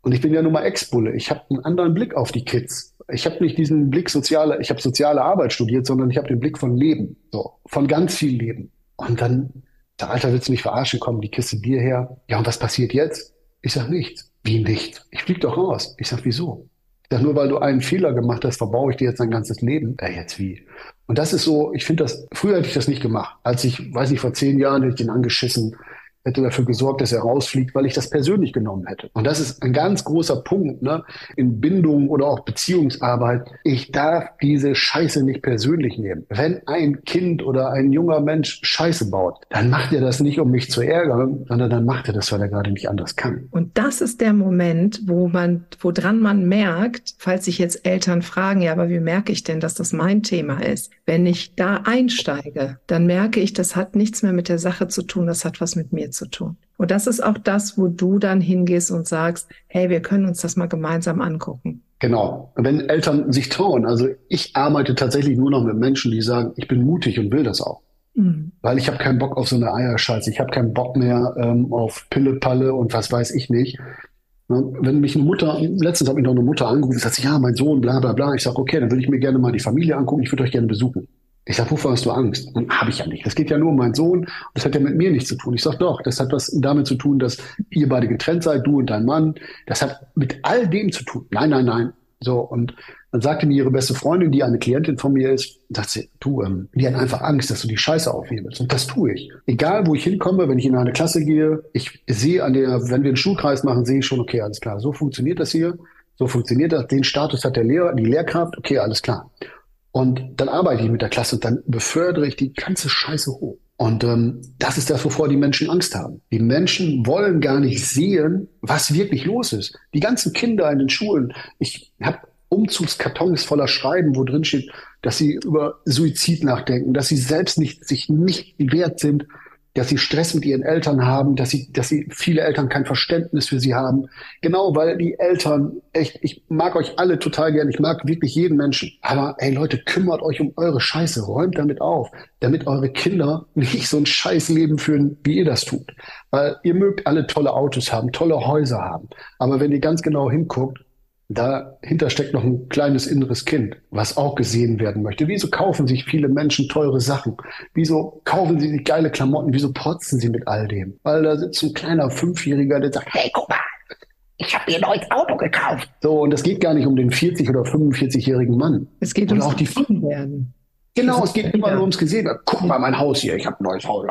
Und ich bin ja nun mal Ex-Bulle. Ich habe einen anderen Blick auf die Kids ich habe nicht diesen Blick soziale, ich habe soziale Arbeit studiert, sondern ich habe den Blick von Leben, so von ganz viel Leben. Und dann, der Alter, willst du mich verarschen? Komm, die Kiste Bier her. Ja, und was passiert jetzt? Ich sag nichts. Wie nicht? Ich flieg doch raus. Ich sag, wieso? Ich sag, nur weil du einen Fehler gemacht hast, verbaue ich dir jetzt dein ganzes Leben. Äh, jetzt wie? Und das ist so, ich finde das, früher hätte ich das nicht gemacht. Als ich, weiß nicht, vor zehn Jahren hätte ich den angeschissen hätte dafür gesorgt, dass er rausfliegt, weil ich das persönlich genommen hätte. Und das ist ein ganz großer Punkt ne, in Bindung oder auch Beziehungsarbeit. Ich darf diese Scheiße nicht persönlich nehmen. Wenn ein Kind oder ein junger Mensch Scheiße baut, dann macht er das nicht, um mich zu ärgern, sondern dann macht er das, weil er gerade nicht anders kann. Und das ist der Moment, wo man, woran man merkt, falls sich jetzt Eltern fragen, ja, aber wie merke ich denn, dass das mein Thema ist? Wenn ich da einsteige, dann merke ich, das hat nichts mehr mit der Sache zu tun, das hat was mit mir zu tun. Und das ist auch das, wo du dann hingehst und sagst, hey, wir können uns das mal gemeinsam angucken. Genau. Wenn Eltern sich trauen, also ich arbeite tatsächlich nur noch mit Menschen, die sagen, ich bin mutig und will das auch. Mhm. Weil ich habe keinen Bock auf so eine Eierscheiße. Ich habe keinen Bock mehr ähm, auf Pille-Palle und was weiß ich nicht. Wenn mich eine Mutter, letztens hat mich noch eine Mutter angerufen und sagt, ja, mein Sohn, bla bla bla. Ich sage, okay, dann würde ich mir gerne mal die Familie angucken, ich würde euch gerne besuchen. Ich sage, wovor hast du Angst? Und habe ich ja nicht. Das geht ja nur um meinen Sohn. Das hat ja mit mir nichts zu tun. Ich sage doch, das hat was damit zu tun, dass ihr beide getrennt seid, du und dein Mann. Das hat mit all dem zu tun. Nein, nein, nein. So, und dann sagte mir ihre beste Freundin, die eine Klientin von mir ist, sagt sie, du, ähm, die hat einfach Angst, dass du die Scheiße aufhebelst. Und das tue ich. Egal, wo ich hinkomme, wenn ich in eine Klasse gehe, ich sehe an der, wenn wir einen Schulkreis machen, sehe ich schon, okay, alles klar, so funktioniert das hier, so funktioniert das, den Status hat der Lehrer, die Lehrkraft, okay, alles klar. Und dann arbeite ich mit der Klasse und dann befördere ich die ganze Scheiße hoch. Und ähm, das ist das, wovor die Menschen Angst haben. Die Menschen wollen gar nicht sehen, was wirklich los ist. Die ganzen Kinder in den Schulen. Ich habe Umzugskartons voller Schreiben, wo drin steht, dass sie über Suizid nachdenken, dass sie selbst nicht, sich nicht wert sind, dass sie Stress mit ihren Eltern haben, dass sie, dass sie viele Eltern kein Verständnis für sie haben. Genau, weil die Eltern, echt, ich mag euch alle total gern, ich mag wirklich jeden Menschen. Aber ey Leute, kümmert euch um eure Scheiße, räumt damit auf, damit eure Kinder nicht so ein Scheißleben führen, wie ihr das tut. Weil ihr mögt alle tolle Autos haben, tolle Häuser haben. Aber wenn ihr ganz genau hinguckt, Dahinter steckt noch ein kleines inneres Kind, was auch gesehen werden möchte. Wieso kaufen sich viele Menschen teure Sachen? Wieso kaufen sie sich geile Klamotten? Wieso protzen sie mit all dem? Weil da sitzt ein kleiner Fünfjähriger, der sagt, hey, guck mal, ich habe mir ein neues Auto gekauft. So, und es geht gar nicht um den 40- oder 45-jährigen Mann. Es geht ums auch die werden. Genau, es geht immer nur ums Gesehen. Guck mal, mein Haus hier, ich habe ein neues Haus.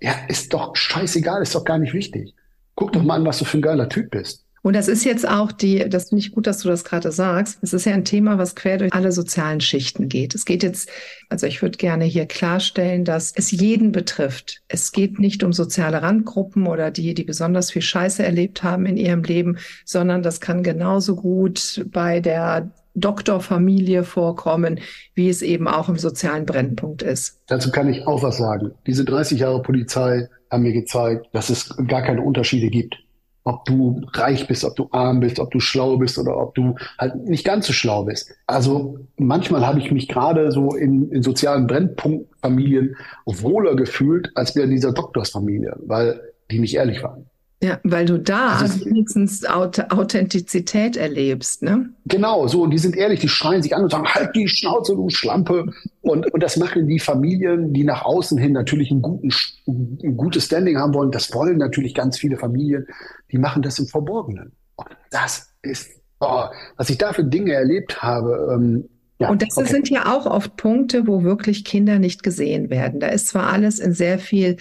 Ja, ist doch scheißegal, ist doch gar nicht wichtig. Guck doch mal an, was du für ein geiler Typ bist. Und das ist jetzt auch die, das finde ich gut, dass du das gerade sagst. Es ist ja ein Thema, was quer durch alle sozialen Schichten geht. Es geht jetzt, also ich würde gerne hier klarstellen, dass es jeden betrifft. Es geht nicht um soziale Randgruppen oder die, die besonders viel Scheiße erlebt haben in ihrem Leben, sondern das kann genauso gut bei der Doktorfamilie vorkommen, wie es eben auch im sozialen Brennpunkt ist. Dazu kann ich auch was sagen. Diese 30 Jahre Polizei haben mir gezeigt, dass es gar keine Unterschiede gibt ob du reich bist, ob du arm bist, ob du schlau bist oder ob du halt nicht ganz so schlau bist. Also manchmal habe ich mich gerade so in, in sozialen Brennpunktfamilien wohler gefühlt als wir in dieser Doktorsfamilie, weil die nicht ehrlich waren. Ja, weil du da also, wenigstens Authentizität erlebst, ne? Genau, so, und die sind ehrlich, die schreien sich an und sagen, halt die Schnauze, du Schlampe. Und, und das machen die Familien, die nach außen hin natürlich ein, guten, ein gutes Standing haben wollen. Das wollen natürlich ganz viele Familien. Die machen das im Verborgenen. Und das ist, oh, was ich da für Dinge erlebt habe, ähm, ja, und das okay. sind ja auch oft Punkte, wo wirklich Kinder nicht gesehen werden. Da ist zwar alles in sehr viel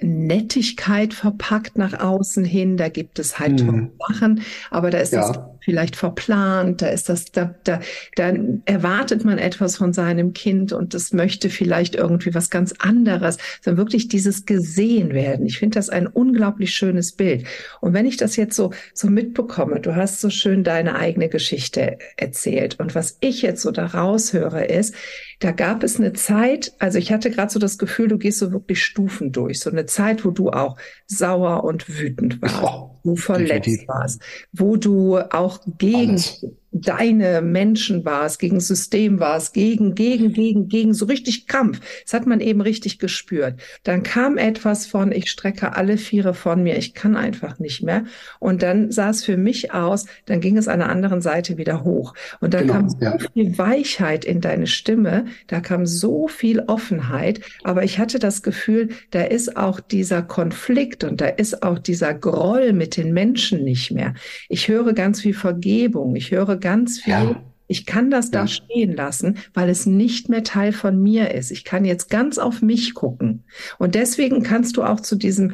Nettigkeit verpackt nach außen hin. Da gibt es halt hm. Sachen, aber da ist ja. das vielleicht verplant, da ist das, da, da, da erwartet man etwas von seinem Kind und das möchte vielleicht irgendwie was ganz anderes, sondern wirklich dieses gesehen werden. Ich finde das ein unglaublich schönes Bild. Und wenn ich das jetzt so, so mitbekomme, du hast so schön deine eigene Geschichte erzählt. Und was ich jetzt so daraus höre ist, da gab es eine Zeit, also ich hatte gerade so das Gefühl, du gehst so wirklich Stufen durch, so eine Zeit, wo du auch sauer und wütend warst, oh, wo verletzt definitiv. warst, wo du auch gegen Alles deine Menschen war es, gegen System war es, gegen, gegen, gegen, gegen, so richtig Kampf. Das hat man eben richtig gespürt. Dann kam etwas von, ich strecke alle Viere von mir, ich kann einfach nicht mehr. Und dann sah es für mich aus, dann ging es an der anderen Seite wieder hoch. Und da genau, kam so ja. viel Weichheit in deine Stimme, da kam so viel Offenheit, aber ich hatte das Gefühl, da ist auch dieser Konflikt und da ist auch dieser Groll mit den Menschen nicht mehr. Ich höre ganz viel Vergebung, ich höre ganz viel. Ja. Ich kann das ja. da stehen lassen, weil es nicht mehr Teil von mir ist. Ich kann jetzt ganz auf mich gucken. Und deswegen kannst du auch zu diesem,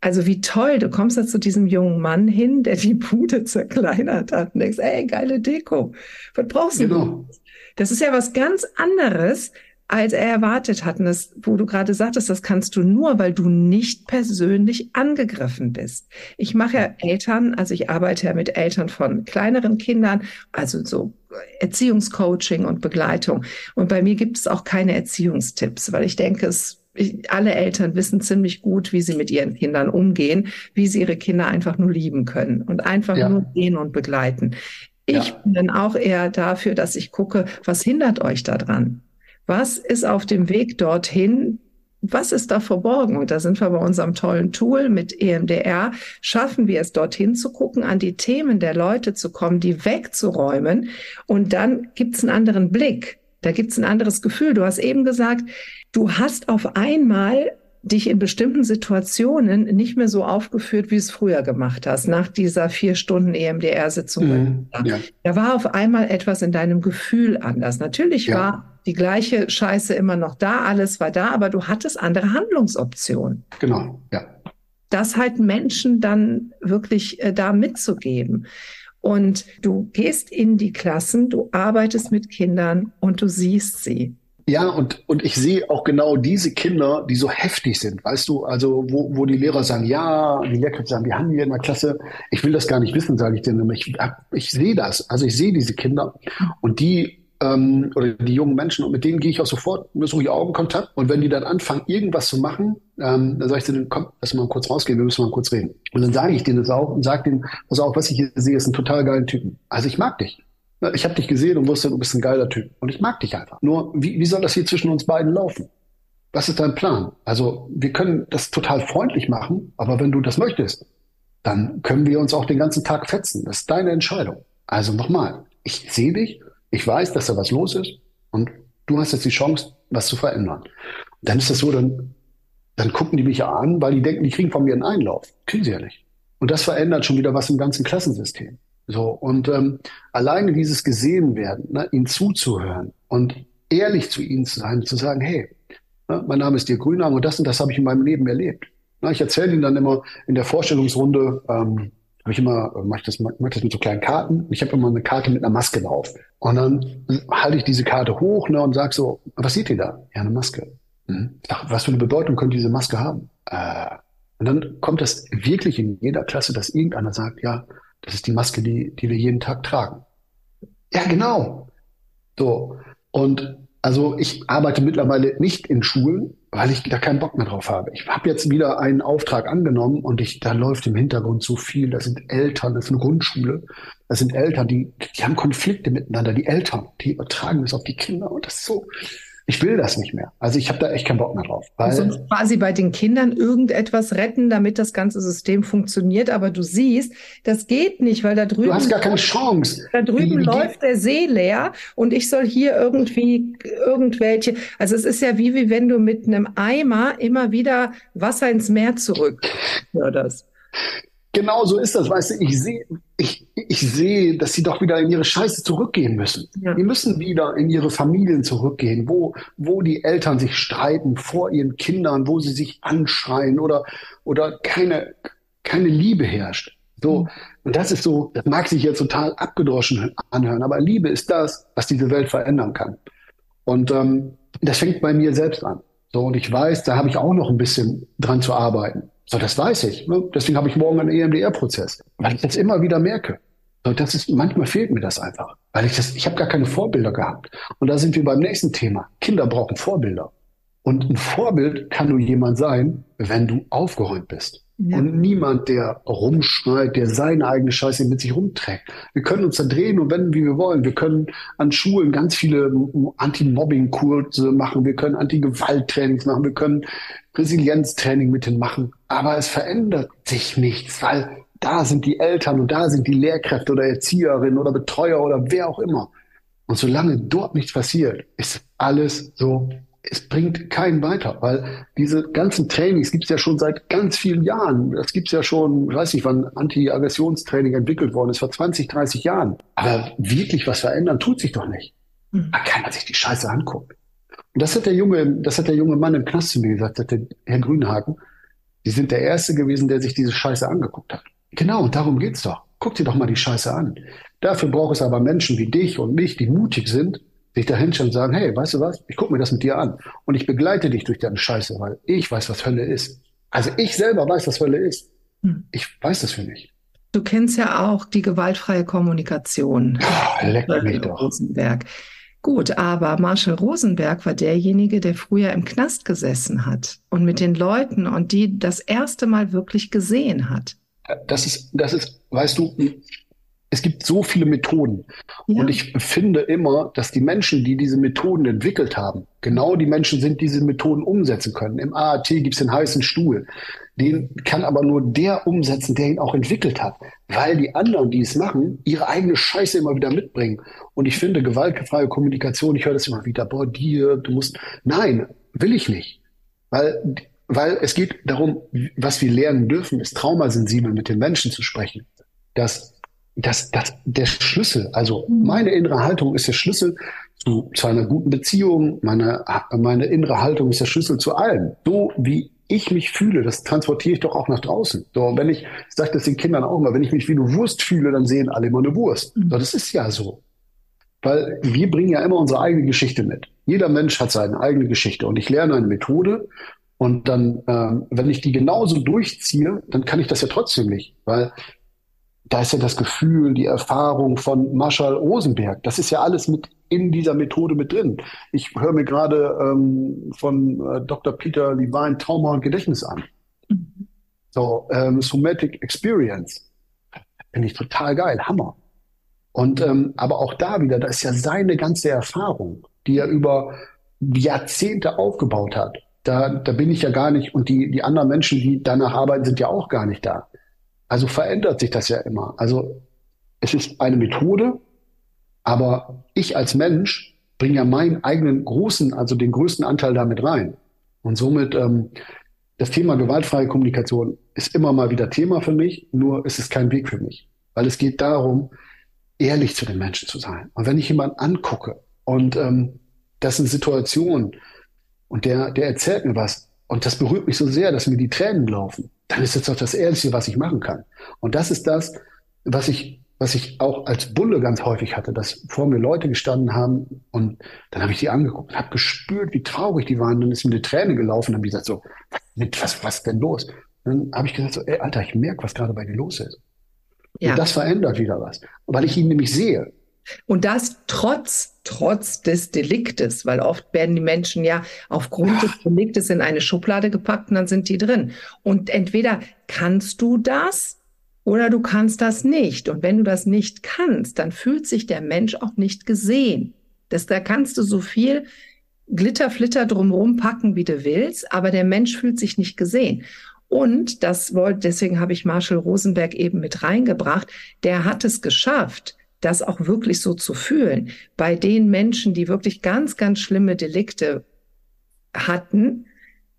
also wie toll, du kommst da zu diesem jungen Mann hin, der die Bude zerkleinert hat und denkst, ey, geile Deko. Was brauchst du? Genau. Das ist ja was ganz anderes, als er erwartet hat. Und das, wo du gerade sagtest, das kannst du nur, weil du nicht persönlich angegriffen bist. Ich mache ja Eltern, also ich arbeite ja mit Eltern von kleineren Kindern, also so Erziehungscoaching und Begleitung. Und bei mir gibt es auch keine Erziehungstipps, weil ich denke, es ich, alle Eltern wissen ziemlich gut, wie sie mit ihren Kindern umgehen, wie sie ihre Kinder einfach nur lieben können und einfach ja. nur sehen und begleiten. Ich ja. bin dann auch eher dafür, dass ich gucke, was hindert euch daran? Was ist auf dem Weg dorthin? Was ist da verborgen? Und da sind wir bei unserem tollen Tool mit EMDR. Schaffen wir es, dorthin zu gucken, an die Themen der Leute zu kommen, die wegzuräumen. Und dann gibt's einen anderen Blick. Da gibt's ein anderes Gefühl. Du hast eben gesagt, du hast auf einmal dich in bestimmten Situationen nicht mehr so aufgeführt, wie es früher gemacht hast, nach dieser vier Stunden EMDR-Sitzung. Mhm, ja. Da war auf einmal etwas in deinem Gefühl anders. Natürlich ja. war die gleiche Scheiße immer noch da, alles war da, aber du hattest andere Handlungsoptionen. Genau, ja. Das halt Menschen dann wirklich äh, da mitzugeben. Und du gehst in die Klassen, du arbeitest mit Kindern und du siehst sie. Ja, und, und ich sehe auch genau diese Kinder, die so heftig sind, weißt du, also wo, wo die Lehrer sagen, ja, die Lehrkräfte sagen, wir haben hier in der Klasse, ich will das gar nicht wissen, sage ich denen, ich, ich sehe das, also ich sehe diese Kinder und die ähm, oder die jungen Menschen und mit denen gehe ich auch sofort, suche ich Augenkontakt und wenn die dann anfangen, irgendwas zu machen, ähm, dann sage ich denen, komm, lass mal kurz rausgehen, wir müssen mal kurz reden. Und dann sage ich denen das auch und sage denen, pass auf, was ich hier sehe, ist ein total geiler Typen. Also ich mag dich. Ich habe dich gesehen und wusste, du bist ein geiler Typ. Und ich mag dich einfach. Nur, wie, wie soll das hier zwischen uns beiden laufen? Was ist dein Plan? Also, wir können das total freundlich machen, aber wenn du das möchtest, dann können wir uns auch den ganzen Tag fetzen. Das ist deine Entscheidung. Also nochmal, ich sehe dich, ich weiß, dass da was los ist und du hast jetzt die Chance, was zu verändern. Und dann ist das so, dann, dann gucken die mich an, weil die denken, die kriegen von mir einen Einlauf. Kriegen sie ja nicht. Und das verändert schon wieder was im ganzen Klassensystem. So, und ähm, alleine dieses gesehen werden, ne, ihnen zuzuhören und ehrlich zu ihnen zu sein, zu sagen, hey, ne, mein Name ist dir Grünarm und das und das habe ich in meinem Leben erlebt. Na, ich erzähle ihnen dann immer in der Vorstellungsrunde, ähm, habe ich immer, äh, mache ich das, mach das mit so kleinen Karten. Ich habe immer eine Karte mit einer Maske drauf. Und dann halte ich diese Karte hoch ne, und sage so, was seht ihr da? Ja, eine Maske. Hm. Ach, was für eine Bedeutung könnte diese Maske haben? Äh, und dann kommt das wirklich in jeder Klasse, dass irgendeiner sagt, ja, das ist die Maske, die, die wir jeden Tag tragen. Ja, genau. So. Und also ich arbeite mittlerweile nicht in Schulen, weil ich da keinen Bock mehr drauf habe. Ich habe jetzt wieder einen Auftrag angenommen und ich, da läuft im Hintergrund so viel. Das sind Eltern, das ist eine Grundschule. Das sind Eltern, die, die haben Konflikte miteinander. Die Eltern, die übertragen das auf die Kinder und das ist so, ich will das nicht mehr. Also ich habe da echt keinen Bock mehr drauf. Weil also quasi bei den Kindern irgendetwas retten, damit das ganze System funktioniert. Aber du siehst, das geht nicht, weil da drüben. Du hast gar keine Chance. Da drüben die, die, läuft der See leer und ich soll hier irgendwie irgendwelche. Also es ist ja wie, wie wenn du mit einem Eimer immer wieder Wasser ins Meer zurück. Das. Genau so ist das, weißt du, ich sehe, ich, ich sehe, dass sie doch wieder in ihre Scheiße zurückgehen müssen. Ja. Die müssen wieder in ihre Familien zurückgehen, wo, wo die Eltern sich streiten vor ihren Kindern, wo sie sich anschreien oder, oder keine, keine Liebe herrscht. So. Mhm. Und das ist so, das mag sich jetzt total abgedroschen anhören, aber Liebe ist das, was diese Welt verändern kann. Und ähm, das fängt bei mir selbst an. So, und ich weiß, da habe ich auch noch ein bisschen dran zu arbeiten. So, das weiß ich. Ne? Deswegen habe ich morgen einen EMDR-Prozess, weil ich das immer wieder merke. So, das ist, manchmal fehlt mir das einfach, weil ich das, ich habe gar keine Vorbilder gehabt. Und da sind wir beim nächsten Thema. Kinder brauchen Vorbilder. Und ein Vorbild kann nur jemand sein, wenn du aufgeräumt bist. Ja. Und niemand, der rumschreit, der seine eigene Scheiße mit sich rumträgt. Wir können uns da drehen und wenden, wie wir wollen. Wir können an Schulen ganz viele Anti-Mobbing-Kurse machen. Wir können Anti-Gewalt-Trainings machen. Wir können Resilienztraining mit denen machen. Aber es verändert sich nichts, weil da sind die Eltern und da sind die Lehrkräfte oder Erzieherinnen oder Betreuer oder wer auch immer. Und solange dort nichts passiert, ist alles so es bringt keinen weiter, weil diese ganzen Trainings gibt es ja schon seit ganz vielen Jahren. Das gibt es ja schon, ich weiß nicht, wann Anti-Aggressionstraining entwickelt worden ist, vor 20, 30 Jahren. Aber wirklich was verändern tut sich doch nicht. Mhm. Da kann man sich die Scheiße angucken. Und das hat der junge, das hat der junge Mann im Knast zu mir gesagt, der Herr Grünhagen. Die sind der Erste gewesen, der sich diese Scheiße angeguckt hat. Genau, und darum geht's doch. Guck dir doch mal die Scheiße an. Dafür braucht es aber Menschen wie dich und mich, die mutig sind sich da hinstellen und sagen, hey, weißt du was, ich gucke mir das mit dir an und ich begleite dich durch deine Scheiße, weil ich weiß, was Hölle ist. Also ich selber weiß, was Hölle ist. Hm. Ich weiß das für mich. Du kennst ja auch die gewaltfreie Kommunikation. Oh, leck mich doch. Rosenberg. Gut, aber Marshall Rosenberg war derjenige, der früher im Knast gesessen hat und mit den Leuten und die das erste Mal wirklich gesehen hat. Das ist, das ist, weißt du, es gibt so viele Methoden. Ja. Und ich finde immer, dass die Menschen, die diese Methoden entwickelt haben, genau die Menschen sind, die diese Methoden umsetzen können. Im AAT gibt es den heißen Stuhl. Den kann aber nur der umsetzen, der ihn auch entwickelt hat. Weil die anderen, die es machen, ihre eigene Scheiße immer wieder mitbringen. Und ich finde, gewaltfreie Kommunikation, ich höre das immer wieder, boah, dir, du musst. Nein, will ich nicht. Weil weil es geht darum, was wir lernen dürfen, ist traumasensibel mit den Menschen zu sprechen. Dass, dass, dass der Schlüssel, also meine innere Haltung ist der Schlüssel zu, zu einer guten Beziehung, meine, meine innere Haltung ist der Schlüssel zu allem. So wie ich mich fühle, das transportiere ich doch auch nach draußen. So, wenn ich, ich sage das den Kindern auch mal, wenn ich mich wie eine Wurst fühle, dann sehen alle immer eine Wurst. Mhm. So, das ist ja so. Weil wir bringen ja immer unsere eigene Geschichte mit. Jeder Mensch hat seine eigene Geschichte und ich lerne eine Methode und dann, ähm, wenn ich die genauso durchziehe, dann kann ich das ja trotzdem nicht, weil da ist ja das Gefühl, die Erfahrung von Marshall Rosenberg. Das ist ja alles mit in dieser Methode mit drin. Ich höre mir gerade ähm, von äh, Dr. Peter Levine Trauma und Gedächtnis an. Mhm. So, ähm, Somatic Experience. Finde ich total geil, Hammer. Und ähm, aber auch da wieder, da ist ja seine ganze Erfahrung, die er über Jahrzehnte aufgebaut hat. Da, da bin ich ja gar nicht, und die, die anderen Menschen, die danach arbeiten, sind ja auch gar nicht da. Also verändert sich das ja immer. Also es ist eine Methode, aber ich als Mensch bringe ja meinen eigenen großen, also den größten Anteil damit rein. Und somit ähm, das Thema gewaltfreie Kommunikation ist immer mal wieder Thema für mich, nur ist es kein Weg für mich. Weil es geht darum, ehrlich zu den Menschen zu sein. Und wenn ich jemanden angucke und ähm, das sind Situationen und der, der erzählt mir was und das berührt mich so sehr, dass mir die Tränen laufen, dann ist das doch das Ehrlichste, was ich machen kann. Und das ist das, was ich, was ich auch als Bulle ganz häufig hatte, dass vor mir Leute gestanden haben und dann habe ich die angeguckt und habe gespürt, wie traurig die waren. Dann ist mir eine Träne gelaufen und habe gesagt so, was, was denn los? Und dann habe ich gesagt so, ey, Alter, ich merke, was gerade bei dir los ist. Ja. Und das verändert wieder was, weil ich ihn nämlich sehe. Und das trotz, trotz des Deliktes, weil oft werden die Menschen ja aufgrund des Deliktes in eine Schublade gepackt und dann sind die drin. Und entweder kannst du das oder du kannst das nicht. Und wenn du das nicht kannst, dann fühlt sich der Mensch auch nicht gesehen. Das, da kannst du so viel Glitterflitter drumherum packen, wie du willst, aber der Mensch fühlt sich nicht gesehen. Und das wollte, deswegen habe ich Marshall Rosenberg eben mit reingebracht. Der hat es geschafft, das auch wirklich so zu fühlen. Bei den Menschen, die wirklich ganz, ganz schlimme Delikte hatten,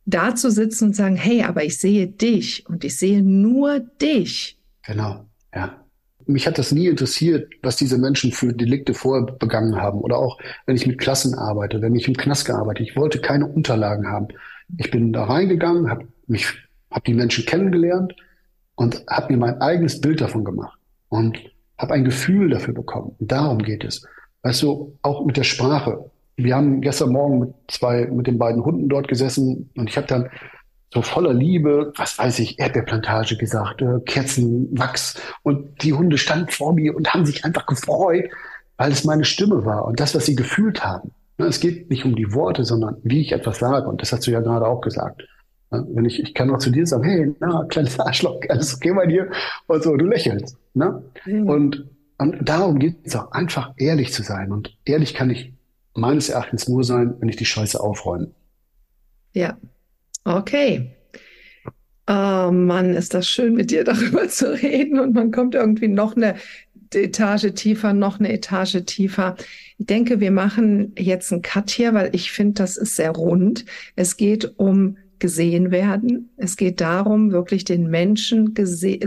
da zu sitzen und sagen, hey, aber ich sehe dich und ich sehe nur dich. Genau, ja. Mich hat das nie interessiert, was diese Menschen für Delikte vorher begangen haben. Oder auch, wenn ich mit Klassen arbeite, wenn ich im Knast gearbeitet. Ich wollte keine Unterlagen haben. Ich bin da reingegangen, habe mich, habe die Menschen kennengelernt und habe mir mein eigenes Bild davon gemacht. Und habe ein Gefühl dafür bekommen. Und darum geht es. Weißt du, auch mit der Sprache. Wir haben gestern Morgen mit zwei, mit den beiden Hunden dort gesessen und ich habe dann so voller Liebe, was weiß ich, Erdbeerplantage gesagt, äh, Kerzenwachs und die Hunde standen vor mir und haben sich einfach gefreut, weil es meine Stimme war und das, was sie gefühlt haben. Es geht nicht um die Worte, sondern wie ich etwas sage und das hast du ja gerade auch gesagt. Wenn ich, ich kann auch zu dir sagen, hey, na, kleines Arschloch, alles okay bei dir? Und so, du lächelst. Ne? Mhm. Und, und darum geht es auch, einfach ehrlich zu sein. Und ehrlich kann ich meines Erachtens nur sein, wenn ich die Scheiße aufräume. Ja, okay. Oh Mann, ist das schön, mit dir darüber zu reden. Und man kommt irgendwie noch eine Etage tiefer, noch eine Etage tiefer. Ich denke, wir machen jetzt einen Cut hier, weil ich finde, das ist sehr rund. Es geht um gesehen werden. Es geht darum, wirklich den Menschen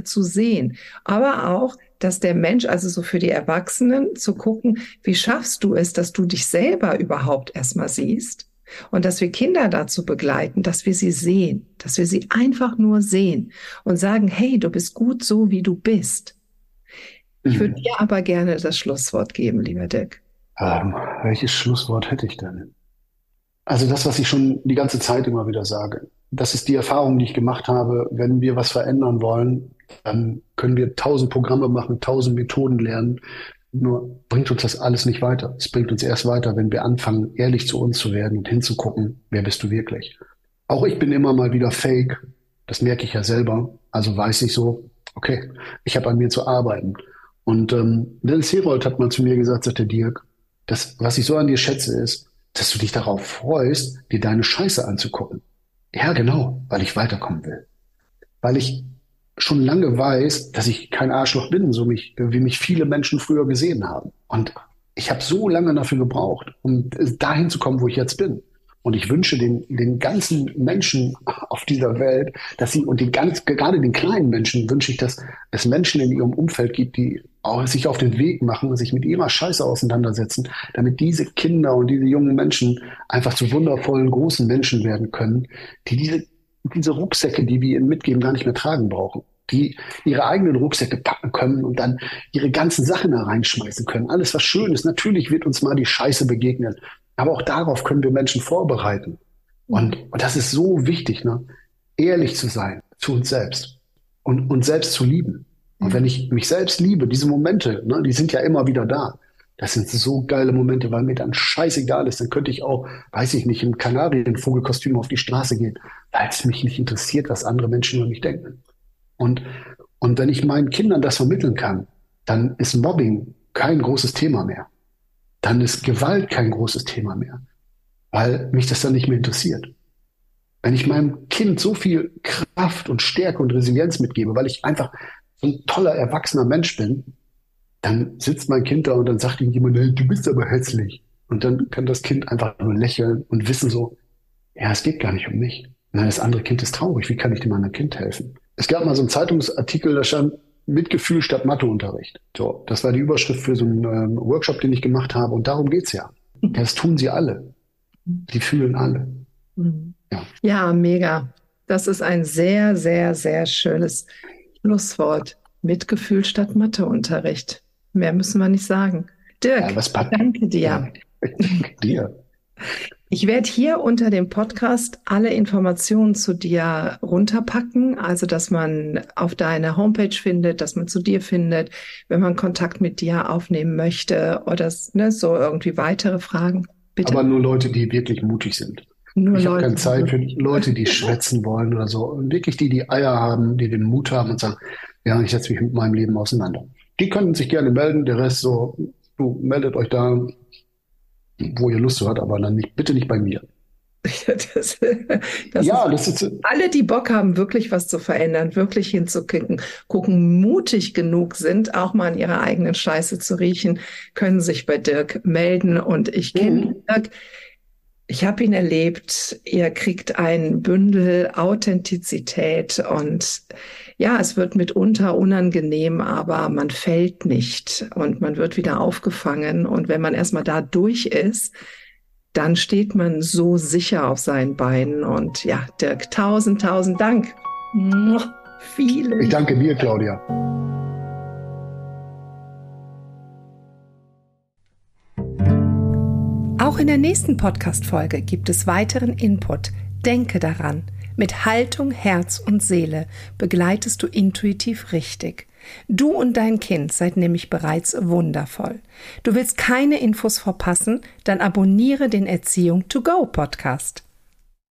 zu sehen. Aber auch, dass der Mensch, also so für die Erwachsenen, zu gucken, wie schaffst du es, dass du dich selber überhaupt erstmal siehst? Und dass wir Kinder dazu begleiten, dass wir sie sehen, dass wir sie einfach nur sehen und sagen, hey, du bist gut so, wie du bist. Ich würde mhm. dir aber gerne das Schlusswort geben, lieber Dirk. Ähm, welches Schlusswort hätte ich denn? Also das, was ich schon die ganze Zeit immer wieder sage. Das ist die Erfahrung, die ich gemacht habe. Wenn wir was verändern wollen, dann können wir tausend Programme machen, tausend Methoden lernen. Nur bringt uns das alles nicht weiter. Es bringt uns erst weiter, wenn wir anfangen, ehrlich zu uns zu werden und hinzugucken, wer bist du wirklich. Auch ich bin immer mal wieder fake. Das merke ich ja selber. Also weiß ich so, okay, ich habe an mir zu arbeiten. Und ähm, Dennis Herold hat mal zu mir gesagt, sagte Dirk, das, was ich so an dir schätze, ist, dass du dich darauf freust, dir deine Scheiße anzugucken. Ja, genau, weil ich weiterkommen will. Weil ich schon lange weiß, dass ich kein Arschloch bin, so mich, wie mich viele Menschen früher gesehen haben. Und ich habe so lange dafür gebraucht, um dahin zu kommen, wo ich jetzt bin. Und ich wünsche den, den ganzen Menschen auf dieser Welt, dass sie, und die ganz, gerade den kleinen Menschen wünsche ich, dass es Menschen in ihrem Umfeld gibt, die auch sich auf den Weg machen und sich mit ihrer Scheiße auseinandersetzen, damit diese Kinder und diese jungen Menschen einfach zu wundervollen, großen Menschen werden können, die diese, diese Rucksäcke, die wir ihnen mitgeben, gar nicht mehr tragen brauchen die ihre eigenen Rucksäcke packen können und dann ihre ganzen Sachen da reinschmeißen können. Alles, was schön ist. Natürlich wird uns mal die Scheiße begegnen. Aber auch darauf können wir Menschen vorbereiten. Und, und das ist so wichtig, ne? ehrlich zu sein zu uns selbst und uns selbst zu lieben. Und wenn ich mich selbst liebe, diese Momente, ne, die sind ja immer wieder da. Das sind so geile Momente, weil mir dann scheißegal ist. Dann könnte ich auch, weiß ich nicht, im Kanarienvogelkostüm auf die Straße gehen, weil es mich nicht interessiert, was andere Menschen über mich denken. Und, und wenn ich meinen Kindern das vermitteln kann, dann ist Mobbing kein großes Thema mehr. Dann ist Gewalt kein großes Thema mehr, weil mich das dann nicht mehr interessiert. Wenn ich meinem Kind so viel Kraft und Stärke und Resilienz mitgebe, weil ich einfach so ein toller, erwachsener Mensch bin, dann sitzt mein Kind da und dann sagt ihm jemand, hey, du bist aber hässlich. Und dann kann das Kind einfach nur lächeln und wissen so, ja, es geht gar nicht um mich. Nein, das andere Kind ist traurig. Wie kann ich dem anderen Kind helfen? Es gab mal so einen Zeitungsartikel, da stand Mitgefühl statt Matheunterricht. So, das war die Überschrift für so einen ähm, Workshop, den ich gemacht habe. Und darum geht's ja. Das tun sie alle. Die fühlen alle. Mhm. Ja. ja, mega. Das ist ein sehr, sehr, sehr schönes Schlusswort. Mitgefühl statt Matheunterricht. Mehr müssen wir nicht sagen. Dirk, ja, danke dir. Ja, danke dir. Ich werde hier unter dem Podcast alle Informationen zu dir runterpacken, also dass man auf deine Homepage findet, dass man zu dir findet, wenn man Kontakt mit dir aufnehmen möchte oder ne, so irgendwie weitere Fragen. Bitte. Aber nur Leute, die wirklich mutig sind. Nur ich habe keine Zeit für Leute, die schwätzen wollen oder so. Und wirklich die, die Eier haben, die den Mut haben und sagen, ja, ich setze mich mit meinem Leben auseinander. Die können sich gerne melden, der Rest so, du meldet euch da, wo ihr Lust habt, aber dann nicht, bitte nicht bei mir. Das, das ja, ist, das ist alle, die Bock haben, wirklich was zu verändern, wirklich hinzukicken, gucken, mutig genug sind, auch mal an ihrer eigenen Scheiße zu riechen, können sich bei Dirk melden. Und ich kenne mhm. Dirk. Ich habe ihn erlebt. Er kriegt ein Bündel Authentizität und ja, es wird mitunter unangenehm, aber man fällt nicht und man wird wieder aufgefangen. Und wenn man erstmal da durch ist, dann steht man so sicher auf seinen Beinen. Und ja, Dirk, tausend, tausend Dank. Vielen. Ich danke dir, Claudia. Auch in der nächsten Podcast-Folge gibt es weiteren Input. Denke daran. Mit Haltung, Herz und Seele begleitest du intuitiv richtig. Du und dein Kind seid nämlich bereits wundervoll. Du willst keine Infos verpassen? Dann abonniere den Erziehung to go Podcast.